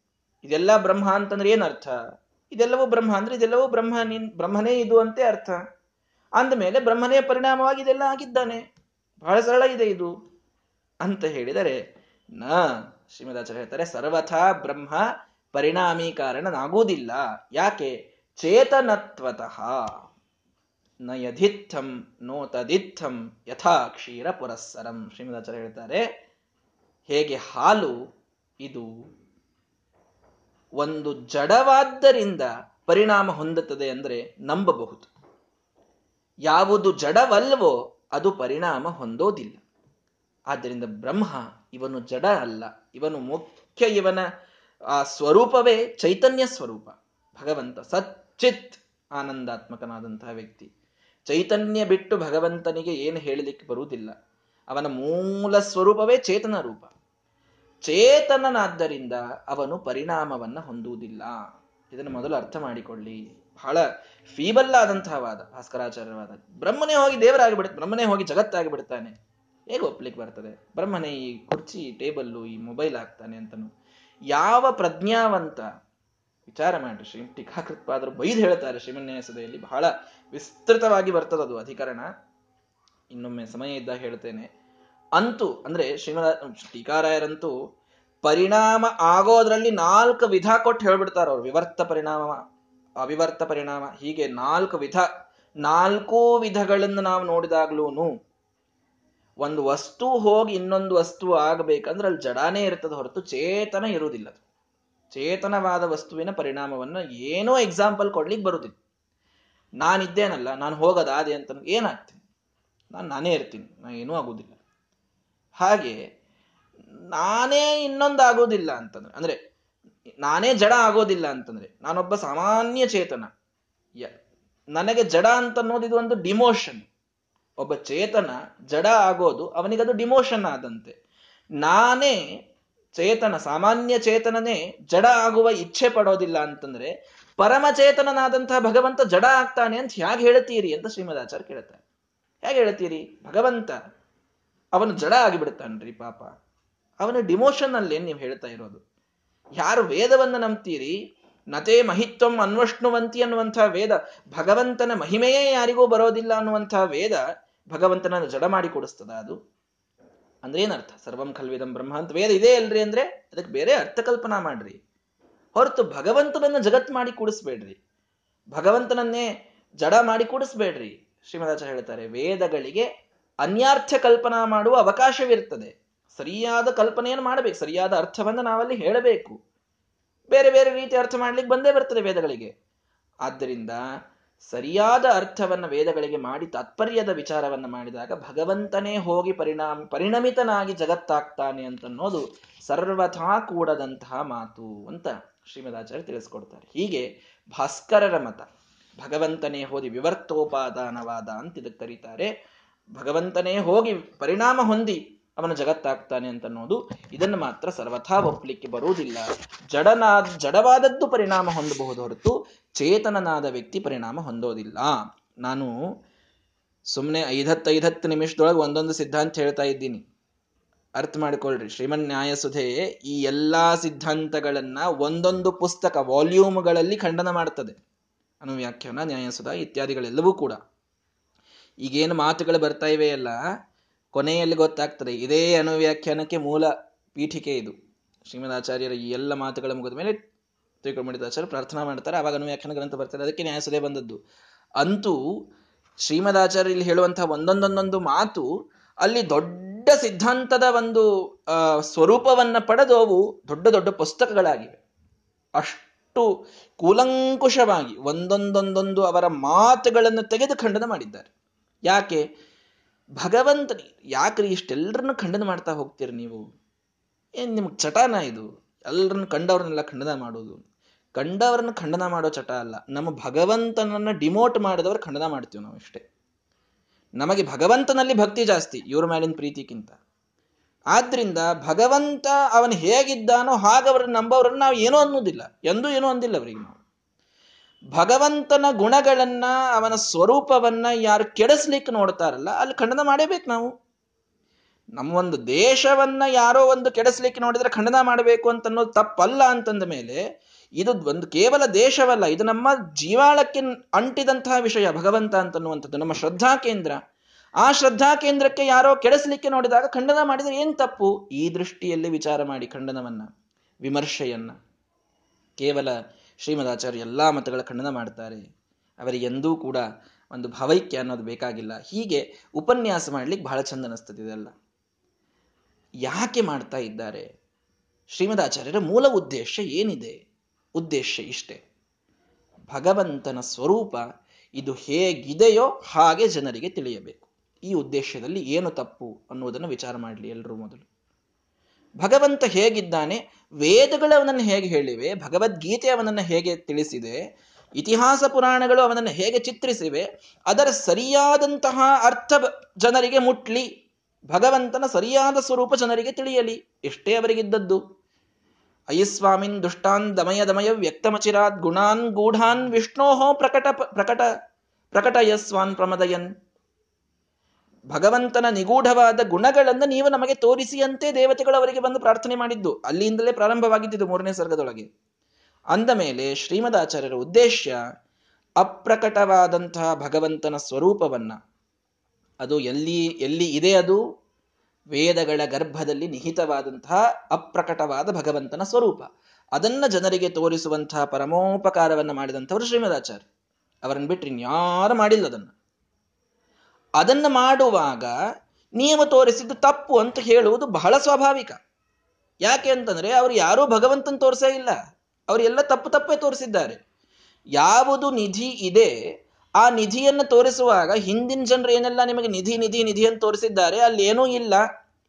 ಇದೆಲ್ಲ ಬ್ರಹ್ಮ ಅಂತಂದ್ರೆ ಏನ್ ಅರ್ಥ? ಇದೆಲ್ಲವೂ ಬ್ರಹ್ಮ ಅಂದ್ರೆ ಇದೆಲ್ಲವೂ ಬ್ರಹ್ಮ ನಿನ್ ಬ್ರಹ್ಮನೇ ಇದು ಅಂತೆ ಅರ್ಥ. ಅಂದಮೇಲೆ ಬ್ರಹ್ಮನೇ ಪರಿಣಾಮವಾಗಿ ಇದೆಲ್ಲ ಆಗಿದ್ದಾನೆ. ಬಹಳ ಸರಳ ಇದೆ ಇದು. ಅಂತ ಹೇಳಿದರೆ, ನ ಶ್ರೀಮದಾಚಾರ್ಯ ಹೇಳ್ತಾರೆ, ಸರ್ವಥಾ ಬ್ರಹ್ಮ ಪರಿಣಾಮಿ ಕಾರಣನಾಗುವುದಿಲ್ಲ ಯಾಕೆ? ಚೇತನತ್ವತಃ ನ ಯಧಿತ್ಥಂ ನೋ ತದಿತ್ಥಂ ಯಥಾ ಕ್ಷೀರ ಪುರಸ್ಸರಂ. ಶ್ರೀಮದಾಚಾರ್ಯ ಹೇಳ್ತಾರೆ, ಹೇಗೆ ಹಾಲು, ಇದು ಒಂದು ಜಡವಾದ್ದರಿಂದ ಪರಿಣಾಮ ಹೊಂದುತ್ತದೆ ಅಂದರೆ ನಂಬಬಹುದು. ಯಾವುದು ಜಡವಲ್ವೋ ಅದು ಪರಿಣಾಮ ಹೊಂದೋದಿಲ್ಲ. ಆದ್ದರಿಂದ ಬ್ರಹ್ಮ ಇವನು ಜಡ ಅಲ್ಲ, ಇವನು ಮುಖ್ಯ ಇವನ, ಆ ಸ್ವರೂಪವೇ ಚೈತನ್ಯ ಸ್ವರೂಪ. ಭಗವಂತ ಸಚ್ಚಿತ್ ಆನಂದಾತ್ಮಕನಾದಂತಹ ವ್ಯಕ್ತಿ. ಚೈತನ್ಯ ಬಿಟ್ಟು ಭಗವಂತನಿಗೆ ಏನು ಹೇಳಲಿಕ್ಕೆ ಬರುವುದಿಲ್ಲ. ಅವನ ಮೂಲ ಸ್ವರೂಪವೇ ಚೇತನ ರೂಪ. ಚೇತನನಾದ್ದರಿಂದ ಅವನು ಪರಿಣಾಮವನ್ನ ಹೊಂದುವುದಿಲ್ಲ. ಇದನ್ನು ಮೊದಲು ಅರ್ಥ ಮಾಡಿಕೊಳ್ಳಿ. ಬಹಳ ಫೀಬಲ್ ಆದಂತಹ ವಾದ ಭಾಸ್ಕರಾಚಾರ್ಯವಾದ ಬ್ರಹ್ಮನೇ ಹೋಗಿ ದೇವರಾಗಿ ಬ್ರಹ್ಮನೇ ಹೋಗಿ ಜಗತ್ತಾಗಿ ಬಿಡ್ತಾನೆ ಹೇಗೆ ಒಪ್ಲಿಕ್ಕೆ ಬರ್ತದೆ? ಬ್ರಹ್ಮನೇ, ಈ ಕುರ್ಚಿ, ಟೇಬಲ್ಲು, ಈ ಮೊಬೈಲ್ ಆಗ್ತಾನೆ ಅಂತನು. ಯಾವ ಪ್ರಜ್ಞಾವಂತ, ವಿಚಾರ ಮಾಡಿರಿ ಶ್ರೀ ಟೀಕಾಕೃತ್ಪಾದರು ಬೈದು ಹೇಳ್ತಾರೆ ಶ್ರೀಮನ್ಯಾಸದೆಯಲ್ಲಿ ಬಹಳ ವಿಸ್ತೃತವಾಗಿ ಬರ್ತದದು ಅಧಿಕರಣ. ಇನ್ನೊಮ್ಮೆ ಸಮಯ ಇದ್ದ ಹೇಳ್ತೇನೆ. ಅಂತೂ, ಅಂದ್ರೆ ಶ್ರೀಮದ ಟೀಕಾರಾಯರಂತೂ ಪರಿಣಾಮ ಆಗೋದ್ರಲ್ಲಿ ನಾಲ್ಕು ವಿಧ ಕೊಟ್ಟು ಹೇಳ್ಬಿಡ್ತಾರ ಅವ್ರು. ವಿವರ್ತ ಪರಿಣಾಮ, ಅವಿವರ್ತ ಪರಿಣಾಮ, ಹೀಗೆ ನಾಲ್ಕು ವಿಧ, ನಾಲ್ಕೂ ವಿಧಗಳನ್ನು ನಾವು ನೋಡಿದಾಗ್ಲೂ ಒಂದು ವಸ್ತು ಹೋಗಿ ಇನ್ನೊಂದು ವಸ್ತು ಆಗಬೇಕಂದ್ರೆ ಅಲ್ಲಿ ಜಡಾನೇ ಇರ್ತದೆ ಹೊರತು ಚೇತನ ಇರುವುದಿಲ್ಲ ಚೇತನವಾದ ವಸ್ತುವಿನ ಪರಿಣಾಮವನ್ನು ಏನೋ ಎಕ್ಸಾಂಪಲ್ ಕೊಡ್ಲಿಕ್ಕೆ ಬರುದಿಲ್ಲ. ನಾನಿದ್ದೇನಲ್ಲ, ನಾನು ಹೋಗೋದಾದೆ ಅಂತ ಏನಾಗ್ತೀನಿ ನಾನು ನಾನೇ ಇರ್ತೀನಿ, ನಾ ಏನೂ ಆಗುವುದಿಲ್ಲ ಹಾಗೆ ನಾನೇ ಇನ್ನೊಂದು ಆಗೋದಿಲ್ಲ ಅಂತಂದ್ರೆ, ಅಂದ್ರೆ ನಾನೇ ಜಡ ಆಗೋದಿಲ್ಲ ಅಂತಂದ್ರೆ, ನಾನೊಬ್ಬ ಸಾಮಾನ್ಯ ಚೇತನ. ನನಗೆ ಜಡ ಅಂತ ಅನ್ನೋದು ಇದು ಒಂದು ಡಿಮೋಷನ್ ಒಬ್ಬ ಚೇತನ ಜಡ ಆಗೋದು ಅವನಿಗದು ಡಿಮೋಷನ್ ಆದಂತೆ. ನಾನೇ ಚೇತನ, ಸಾಮಾನ್ಯ ಚೇತನನೇ ಜಡ ಆಗುವ ಇಚ್ಛೆ ಪಡೋದಿಲ್ಲ ಅಂತಂದ್ರೆ ಪರಮಚೇತನನಾದಂತಹ ಭಗವಂತ ಜಡ ಆಗ್ತಾನೆ ಅಂತ ಹೇಗೆ ಹೇಳ್ತೀರಿ ಅಂತ ಶ್ರೀಮದಾಚಾರ್ಯ ಕೇಳ್ತಾರೆ. ಹೇಗೆ ಹೇಳ್ತೀರಿ? ಭಗವಂತ ಅವನು ಜಡ ಆಗಿಬಿಡ್ತಾನ್ರಿ ಪಾಪ. ಅವನ ಡಿಮೋಷನ್ ಅಲ್ಲಿ ನೀವು ಹೇಳ್ತಾ ಇರೋದು? ಯಾರು ವೇದವನ್ನು ನಂಬ್ತೀರಿ? ನತೇ ಮಹಿತ್ವಂ ಅನ್ವಷ್ಣುವಂತಿ ಅನ್ನುವಂತಹ ವೇದ, ಭಗವಂತನ ಮಹಿಮೆಯೇ ಯಾರಿಗೂ ಬರೋದಿಲ್ಲ ಅನ್ನುವಂತಹ ವೇದ ಭಗವಂತನ ಜಡ ಮಾಡಿ ಕೊಡಿಸ್ತದ ಅದು? ಅಂದ್ರೆ ಏನರ್ಥ? ಸರ್ವಂ ಖಲ್ವಿದಂ ಬ್ರಹ್ಮ ಅಂತ ವೇದ ಇದೇ ಅಲ್ರಿ ಅಂದ್ರೆ ಅದಕ್ಕೆ ಬೇರೆ ಅರ್ಥ ಕಲ್ಪನಾ ಮಾಡ್ರಿ. ಹೊರತು ಭಗವಂತನನ್ನ ಜಗತ್ ಮಾಡಿ ಕೂಡಿಸ್ಬೇಡ್ರಿ. ಭಗವಂತನನ್ನೇ ಜಡ ಮಾಡಿ ಕೂಡಿಸ್ಬೇಡ್ರಿ. ಶ್ರೀಮದಾಚಾರ್ಯ ಹೇಳ್ತಾರೆ, ವೇದಗಳಿಗೆ ಅನ್ಯಾರ್ಥ ಕಲ್ಪನಾ ಮಾಡುವ ಅವಕಾಶವಿರ್ತದೆ. ಸರಿಯಾದ ಕಲ್ಪನೆಯನ್ನು ಮಾಡಬೇಕು. ಸರಿಯಾದ ಅರ್ಥವನ್ನು ನಾವಲ್ಲಿ ಹೇಳಬೇಕು. ಬೇರೆ ಬೇರೆ ರೀತಿ ಅರ್ಥ ಮಾಡ್ಲಿಕ್ಕೆ ಬಂದೇ ಬರ್ತದೆ ವೇದಗಳಿಗೆ. ಆದ್ದರಿಂದ ಸರಿಯಾದ ಅರ್ಥವನ್ನು ವೇದಗಳಿಗೆ ಮಾಡಿ, ತಾತ್ಪರ್ಯದ ವಿಚಾರವನ್ನ ಮಾಡಿದಾಗ ಭಗವಂತನೇ ಹೋಗಿ ಪರಿಣಾಮ, ಪರಿಣಮಿತನಾಗಿ ಜಗತ್ತಾಗ್ತಾನೆ ಅಂತನ್ನೋದು ಸರ್ವಥಾ ಕೂಡದಂತಹ ಮಾತು ಅಂತ ಶ್ರೀಮದಾಚಾರ್ಯ ತಿಳಿಸ್ಕೊಡ್ತಾರೆ. ಹೀಗೆ ಭಾಸ್ಕರರ ಮತ, ಭಗವಂತನೇ ಹೋದಿ ವಿವರ್ತೋಪಾದಾನವಾದ ಅಂತ ಇದಕ್ಕೆ ಕರೀತಾರೆ. ಭಗವಂತನೇ ಹೋಗಿ ಪರಿಣಾಮ ಹೊಂದಿ ಅವನ ಜಗತ್ತಾಗ್ತಾನೆ ಅಂತ ಅನ್ನೋದು ಇದನ್ನು ಮಾತ್ರ ಸರ್ವಥಾ ಒಪ್ಪಲಿಕ್ಕೆ ಬರುವುದಿಲ್ಲ. ಜಡನಾದ, ಜಡವಾದದ್ದು ಪರಿಣಾಮ ಹೊಂದಬಹುದು ಹೊರತು ಚೇತನನಾದ ವ್ಯಕ್ತಿ ಪರಿಣಾಮ ಹೊಂದೋದಿಲ್ಲ. ನಾನು ಸುಮ್ಮನೆ ಐದತ್ತೈದತ್ತು ನಿಮಿಷದೊಳಗೆ ಒಂದೊಂದು ಸಿದ್ಧಾಂತ ಹೇಳ್ತಾ ಇದ್ದೀನಿ. ಅರ್ಥ ಮಾಡಿಕೊಳ್ಳ್ರಿ ಶ್ರೀಮನ್ ನ್ಯಾಯಸುಧೆ ಈ ಎಲ್ಲಾ ಸಿದ್ಧಾಂತಗಳನ್ನ ಒಂದೊಂದು ಪುಸ್ತಕ ವಾಲ್ಯೂಮ್ಗಳಲ್ಲಿ ಖಂಡನ ಮಾಡ್ತದೆ. ಅನುವ್ಯಾಖ್ಯಾನ, ನ್ಯಾಯಸುಧ ಇತ್ಯಾದಿಗಳೆಲ್ಲವೂ ಕೂಡ. ಈಗೇನು ಮಾತುಗಳು ಬರ್ತಾ ಇವೆಯಲ್ಲ? ಕೊನೆಯಲ್ಲಿ ಗೊತ್ತಾಗ್ತದೆ. ಇದೇ ಅನುವ್ಯಾಖ್ಯಾನಕ್ಕೆ ಮೂಲ ಪೀಠಿಕೆ ಇದು. ಶ್ರೀಮದಾಚಾರ್ಯರ ಈ ಎಲ್ಲ ಮಾತುಗಳ ಮುಗಿದ ಮೇಲೆ ತ್ರಿಕೋಮಣಿದಾಚಾರ್ಯ ಪ್ರಾರ್ಥನಾ ಮಾಡ್ತಾರೆ. ಆವಾಗ ಅನುವ್ಯಾಖ್ಯಾನ ಗ್ರಂಥ ಬರ್ತಾರೆ ಅದಕ್ಕೆ ನ್ಯಾಯಸದೆ ಬಂದದ್ದು. ಅಂತೂ ಶ್ರೀಮದಾಚಾರ್ಯ ಇಲ್ಲಿ ಹೇಳುವಂತಹ ಒಂದೊಂದೊಂದೊಂದು ಮಾತು ಅಲ್ಲಿ ದೊಡ್ಡ ಸಿದ್ಧಾಂತದ ಒಂದು ಸ್ವರೂಪವನ್ನ ಪಡೆದು ಅವು ದೊಡ್ಡ ದೊಡ್ಡ ಪುಸ್ತಕಗಳಾಗಿವೆ. ಅಷ್ಟು ಕೂಲಂಕುಷವಾಗಿ ಒಂದೊಂದೊಂದೊಂದು ಅವರ ಮಾತುಗಳನ್ನು ತೆಗೆದು ಖಂಡನ ಮಾಡಿದ್ದಾರೆ. ಯಾಕೆ? ಭಗವಂತನಿ, ಯಾಕ್ರಿ ಇಷ್ಟೆಲ್ಲರನ್ನು ಖಂಡನ ಮಾಡ್ತಾ ಹೋಗ್ತೀರಿ ನೀವು? ಏನ್ ನಿಮ್ಗೆ ಚಟಾನ ಇದು? ಎಲ್ಲರನ್ನು ಕಂಡವ್ರನ್ನೆಲ್ಲ ಖಂಡನ ಮಾಡೋದು? ಕಂಡವರನ್ನು ಖಂಡನ ಮಾಡೋ ಚಟ ಅಲ್ಲ. ನಮ್ಮ ಭಗವಂತನನ್ನ ಡಿಮೋಟ್ ಮಾಡಿದವ್ರು ಖಂಡನ ಮಾಡ್ತೀವಿ ನಾವು ಇಷ್ಟೇ. ನಮಗೆ ಭಗವಂತನಲ್ಲಿ ಭಕ್ತಿ ಜಾಸ್ತಿ, ಇವ್ರ ಮೇಲಿನ ಪ್ರೀತಿಗಿಂತ ಆದ್ರಿಂದ ಭಗವಂತ ಅವನು ಹೇಗಿದ್ದಾನೋ ಹಾಗವ್ರನ್ನ ನಂಬೋರನ್ನ ನಾವು ಏನೋ ಅನ್ನೋದಿಲ್ಲ. ಎಂದೂ ಏನೋ ಅಂದಿಲ್ಲ ಅವರಿಗೆ ನಾವು. ಭಗವಂತನ ಗುಣಗಳನ್ನ, ಅವನ ಸ್ವರೂಪವನ್ನ ಯಾರು ಕೆಡಿಸ್ಲಿಕ್ಕೆ ನೋಡ್ತಾರಲ್ಲ, ಅಲ್ಲಿ ಖಂಡನ ಮಾಡೇಬೇಕು ನಾವು. ನಮ್ಮ ಒಂದು ದೇಶವನ್ನ ಯಾರೋ ಒಂದು ಕೆಡಿಸ್ಲಿಕ್ಕೆ ನೋಡಿದ್ರೆ ಖಂಡನ ಮಾಡಬೇಕು ಅಂತ ಅನ್ನೋದು ತಪ್ಪಲ್ಲ ಅಂತಂದ ಮೇಲೆ, ಇದು ಒಂದು ಕೇವಲ ದೇಶವಲ್ಲ, ಇದು ನಮ್ಮ ಜೀವಾಳಕ್ಕೆ ಅಂಟಿದಂತಹ ವಿಷಯ, ಭಗವಂತ ಅಂತನ್ನುವಂಥದ್ದು, ನಮ್ಮ ಶ್ರದ್ಧಾ ಕೇಂದ್ರ. ಆ ಶ್ರದ್ಧಾ ಕೇಂದ್ರಕ್ಕೆ ಯಾರೋ ಕೆಡಿಸ್ಲಿಕ್ಕೆ ನೋಡಿದಾಗ ಖಂಡನ ಮಾಡಿದ್ರೆ ಏನ್ ತಪ್ಪು? ಈ ದೃಷ್ಟಿಯಲ್ಲಿ ವಿಚಾರ ಮಾಡಿ ಖಂಡನವನ್ನ, ವಿಮರ್ಶೆಯನ್ನ. ಕೇವಲ ಶ್ರೀಮದಾಚಾರ್ಯ ಎಲ್ಲ ಮತಗಳ ಖಂಡನ ಮಾಡ್ತಾರೆ. ಅವರಿಗೆ ಎಂದೂ ಕೂಡ ಒಂದು ಭಾವೈಕ್ಯ ಅನ್ನೋದು ಬೇಕಾಗಿಲ್ಲ. ಹೀಗೆ ಉಪನ್ಯಾಸ ಮಾಡ್ಲಿಕ್ಕೆ ಬಹಳ ಚಂದ ಅನಿಸ್ತದೆ ಇದೆಲ್ಲ. ಯಾಕೆ ಮಾಡ್ತಾ ಇದ್ದಾರೆ? ಶ್ರೀಮದಾಚಾರ್ಯರ ಮೂಲ ಉದ್ದೇಶ ಏನಿದೆ? ಉದ್ದೇಶ ಇಷ್ಟೇ. ಭಗವಂತನ ಸ್ವರೂಪ ಇದು ಹೇಗಿದೆಯೋ ಹಾಗೆ ಜನರಿಗೆ ತಿಳಿಯಬೇಕು. ಈ ಉದ್ದೇಶದಲ್ಲಿ ಏನು ತಪ್ಪು ಅನ್ನುವುದನ್ನು ವಿಚಾರ ಮಾಡಲಿ ಎಲ್ಲರೂ ಮೊದಲು. ಭಗವಂತ ಹೇಗಿದ್ದಾನೆ? ವೇದಗಳು ಅವನನ್ನು ಹೇಗೆ ಹೇಳಿವೆ? ಭಗವದ್ಗೀತೆ ಅವನನ್ನು ಹೇಗೆ ತಿಳಿಸಿದೆ? ಇತಿಹಾಸ ಪುರಾಣಗಳು ಅವನನ್ನು ಹೇಗೆ ಚಿತ್ರಿಸಿವೆ? ಅದರ ಸರಿಯಾದಂತಹ ಅರ್ಥ ಜನರಿಗೆ ಮುಟ್ಲಿ. ಭಗವಂತನ ಸರಿಯಾದ ಸ್ವರೂಪ ಜನರಿಗೆ ತಿಳಿಯಲಿ. ಎಷ್ಟೇ ಅವರಿಗಿದ್ದದ್ದು. ಅಯ್ಯಸ್ವಾಮಿನ್ ದುಷ್ಟಾನ್ ದಮಯ ದಮಯ ವ್ಯಕ್ತಮಚಿರಾತ್ ಗುಣಾನ್ ಗೂಢಾನ್ ವಿಷ್ಣೋಹೋ ಪ್ರಕಟ ಪ್ರಕಟ ಪ್ರಕಟಯಸ್ವಾನ್ ಪ್ರಮದಯನ್. ಭಗವಂತನ ನಿಗೂಢವಾದ ಗುಣಗಳನ್ನು ನೀವು ನಮಗೆ ತೋರಿಸಿಯಂತೆ ದೇವತೆಗಳು ಅವರಿಗೆ ಬಂದು ಪ್ರಾರ್ಥನೆ ಮಾಡಿದ್ದು. ಅಲ್ಲಿಂದಲೇ ಪ್ರಾರಂಭವಾಗಿದ್ದು ಮೂರನೇ ಸರ್ಗದೊಳಗೆ. ಅಂದ ಮೇಲೆ ಶ್ರೀಮದಾಚಾರ್ಯರ ಉದ್ದೇಶ ಅಪ್ರಕಟವಾದಂತಹ ಭಗವಂತನ ಸ್ವರೂಪವನ್ನ. ಅದು ಎಲ್ಲಿ ಎಲ್ಲಿ ಇದೆ ಅದು? ವೇದಗಳ ಗರ್ಭದಲ್ಲಿ ನಿಹಿತವಾದಂತಹ ಅಪ್ರಕಟವಾದ ಭಗವಂತನ ಸ್ವರೂಪ. ಅದನ್ನ ಜನರಿಗೆ ತೋರಿಸುವಂತಹ ಪರಮೋಪಕಾರವನ್ನ ಮಾಡಿದಂಥವರು ಶ್ರೀಮದಾಚಾರ್ಯ. ಅವರನ್ನು ಬಿಟ್ಟರೆ ಇನ್ಯಾರು ಮಾಡಿಲ್ಲ ಅದನ್ನು. ಅದನ್ನ ಮಾಡುವಾಗ ನಿಯಮ ತೋರಿಸಿದ್ದು ತಪ್ಪು ಅಂತ ಹೇಳುವುದು ಬಹಳ ಸ್ವಾಭಾವಿಕ. ಯಾಕೆ ಅಂತಂದ್ರೆ ಅವರು ಯಾರೂ ಭಗವಂತನ ತೋರಿಸೇ ಇಲ್ಲ. ಅವರೆಲ್ಲ ತಪ್ಪು ತಪ್ಪೇ ತೋರಿಸಿದ್ದಾರೆ. ಯಾವುದು ನಿಧಿ ಇದೆ, ಆ ನಿಧಿಯನ್ನು ತೋರಿಸುವಾಗ ಹಿಂದಿನ ಜನರು ಏನೆಲ್ಲ ನಿಮಗೆ ನಿಧಿ ನಿಧಿ ನಿಧಿ ಅಂತ ತೋರಿಸಿದ್ದಾರೆ ಅಲ್ಲಿ ಏನೂ ಇಲ್ಲ.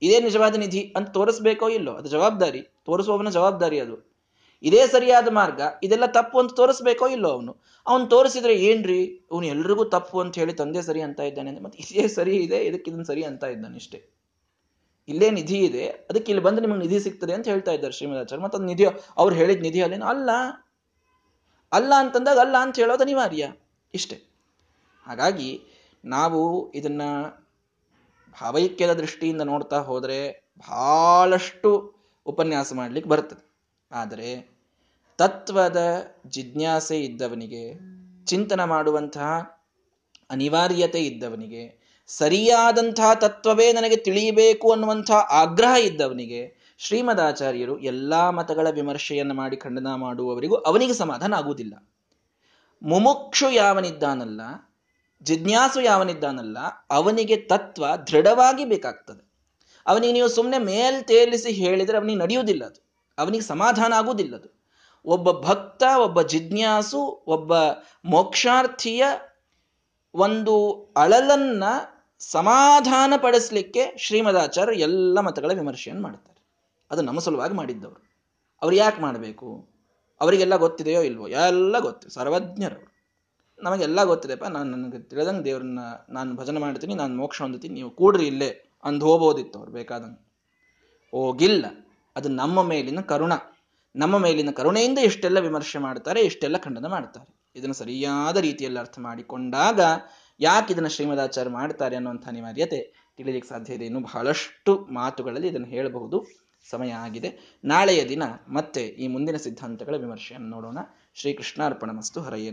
ಇದೇ ನಿಜವಾದ ನಿಧಿ ಅಂತ ತೋರಿಸ್ಬೇಕೋ ಇಲ್ಲೋ? ಅದು ಜವಾಬ್ದಾರಿ. ತೋರಿಸುವವನ ಜವಾಬ್ದಾರಿ ಅದು. ಇದೇ ಸರಿಯಾದ ಮಾರ್ಗ, ಇದೆಲ್ಲ ತಪ್ಪು ಅಂತ ತೋರಿಸ್ಬೇಕೋ ಇಲ್ಲೋ ಅವನು? ಅವನು ತೋರಿಸಿದ್ರೆ ಏನ್ರಿ? ಅವನು ಎಲ್ರಿಗೂ ತಪ್ಪು ಅಂತ ಹೇಳಿ ತಂದೆ ಸರಿ ಅಂತ ಇದ್ದಾನೆ ಮತ್ತೆ ಇದೇ ಸರಿ ಇದೆ, ಇದಕ್ಕೆ ಇದನ್ನು ಸರಿ ಅಂತ ಇದ್ದಾನೆ ಇಷ್ಟೇ. ಇಲ್ಲೇ ನಿಧಿ ಇದೆ, ಅದಕ್ಕೆ ಇಲ್ಲಿ ಬಂದು ನಿಮಗೆ ನಿಧಿ ಸಿಗ್ತದೆ ಅಂತ ಹೇಳ್ತಾ ಇದ್ದಾರೆ ಶ್ರೀಮದಾಚಾರ್ಯ ಮತ್ತೆ ನಿಧಿ, ಅವ್ರು ಹೇಳಿದ ನಿಧಿ ಅಲ್ಲೇನು? ಅಲ್ಲ. ಅಲ್ಲ ಅಂತಂದಾಗ ಅಲ್ಲ ಅಂತ ಹೇಳೋದು ಅನಿವಾರ್ಯ. ಇಷ್ಟೇ. ಹಾಗಾಗಿ ನಾವು ಇದನ್ನ ಭಾವೈಕ್ಯದ ದೃಷ್ಟಿಯಿಂದ ನೋಡ್ತಾ ಹೋದರೆ ಬಹಳಷ್ಟು ಉಪನ್ಯಾಸ ಮಾಡ್ಲಿಕ್ಕೆ ಬರ್ತದೆ. ಆದರೆ ತತ್ವದ ಜಿಜ್ಞಾಸೆ ಇದ್ದವನಿಗೆ, ಚಿಂತನ ಮಾಡುವಂತಹ ಅನಿವಾರ್ಯತೆ ಇದ್ದವನಿಗೆ, ಸರಿಯಾದಂತಹ ತತ್ವವೇ ನನಗೆ ತಿಳಿಯಬೇಕು ಅನ್ನುವಂಥ ಆಗ್ರಹ ಇದ್ದವನಿಗೆ, ಶ್ರೀಮದಾಚಾರ್ಯರು ಎಲ್ಲಾ ಮತಗಳ ವಿಮರ್ಶೆಯನ್ನು ಮಾಡಿ ಖಂಡನ ಮಾಡುವವರಿಗೂ ಅವನಿಗೆ ಸಮಾಧಾನ ಆಗುವುದಿಲ್ಲ. ಮುಮುಕ್ಷು ಯಾವನಿದ್ದಾನಲ್ಲ, ಜಿಜ್ಞಾಸು ಯಾವನಿದ್ದಾನಲ್ಲ, ಅವನಿಗೆ ತತ್ವ ದೃಢವಾಗಿ ಬೇಕಾಗ್ತದೆ. ಅವನಿಗೆ ನೀವು ಸುಮ್ಮನೆ ಮೇಲ್ ತೇಲಿಸಿ ಹೇಳಿದರೆ ಅವನಿಗೆ ನಡೆಯುವುದಿಲ್ಲ ಅದು. ಅವನಿಗೆ ಸಮಾಧಾನ ಆಗುವುದಿಲ್ಲ ಅದು. ಒಬ್ಬ ಭಕ್ತ, ಒಬ್ಬ ಜಿಜ್ಞಾಸು, ಒಬ್ಬ ಮೋಕ್ಷಾರ್ಥಿಯ ಒಂದು ಅಳಲನ್ನ ಸಮಾಧಾನ ಪಡಿಸ್ಲಿಕ್ಕೆ ಶ್ರೀಮದಾಚಾರ್ಯ ಎಲ್ಲ ಮತಗಳ ವಿಮರ್ಶೆಯನ್ನು ಮಾಡ್ತಾರೆ. ಅದು ನಮ್ಮ ಸಲುವಾಗಿ ಮಾಡಿದ್ದವರು. ಅವ್ರು ಯಾಕೆ ಮಾಡಬೇಕು? ಅವರಿಗೆಲ್ಲ ಗೊತ್ತಿದೆಯೋ ಇಲ್ವೋ? ಎಲ್ಲ ಗೊತ್ತು, ಸರ್ವಜ್ಞರು. ನಮಗೆಲ್ಲ ಗೊತ್ತಿದೆಪ್ಪ ನಾನು ನನಗೆ ತಿಳಿದಂಗೆ ದೇವ್ರನ್ನ ನಾನು ಭಜನೆ ಮಾಡ್ತೀನಿ, ನಾನು ಮೋಕ್ಷ ಹೊಂದುತ್ತೀನಿ, ನೀವು ಕೂಡ್ರಿ ಇಲ್ಲೇ ಅಂದು ಹೋಗ್ಬೋದಿತ್ತು ಅವ್ರು ಬೇಕಾದಂಗೆ. ಹೋಗಿಲ್ಲ. ಅದು ನಮ್ಮ ಮೇಲಿನ ಕರುಣ. ನಮ್ಮ ಮೇಲಿನ ಕರುಣೆಯಿಂದ ಇಷ್ಟೆಲ್ಲ ವಿಮರ್ಶೆ ಮಾಡ್ತಾರೆ ಇಷ್ಟೆಲ್ಲ ಖಂಡನ ಮಾಡ್ತಾರೆ ಇದನ್ನು ಸರಿಯಾದ ರೀತಿಯಲ್ಲಿ ಅರ್ಥ ಮಾಡಿಕೊಂಡಾಗ ಯಾಕೆ ಇದನ್ನು ಶ್ರೀಮದಾಚಾರ್ಯ ಮಾಡ್ತಾರೆ ಅನ್ನುವಂಥ ಅನಿವಾರ್ಯತೆ ತಿಳಿಲಿಕ್ಕೆ ಸಾಧ್ಯ ಇದೆ. ಇನ್ನು ಬಹಳಷ್ಟು ಮಾತುಗಳಲ್ಲಿ ಇದನ್ನು ಹೇಳಬಹುದು. ಸಮಯ ಆಗಿದೆ. ನಾಳೆಯ ದಿನ ಮತ್ತೆ ಈ ಮುಂದಿನ ಸಿದ್ಧಾಂತಗಳ ವಿಮರ್ಶೆಯನ್ನು ನೋಡೋಣ. ಶ್ರೀಕೃಷ್ಣಾರ್ಪಣ ಮಸ್ತು. ಹರಯ್ಯ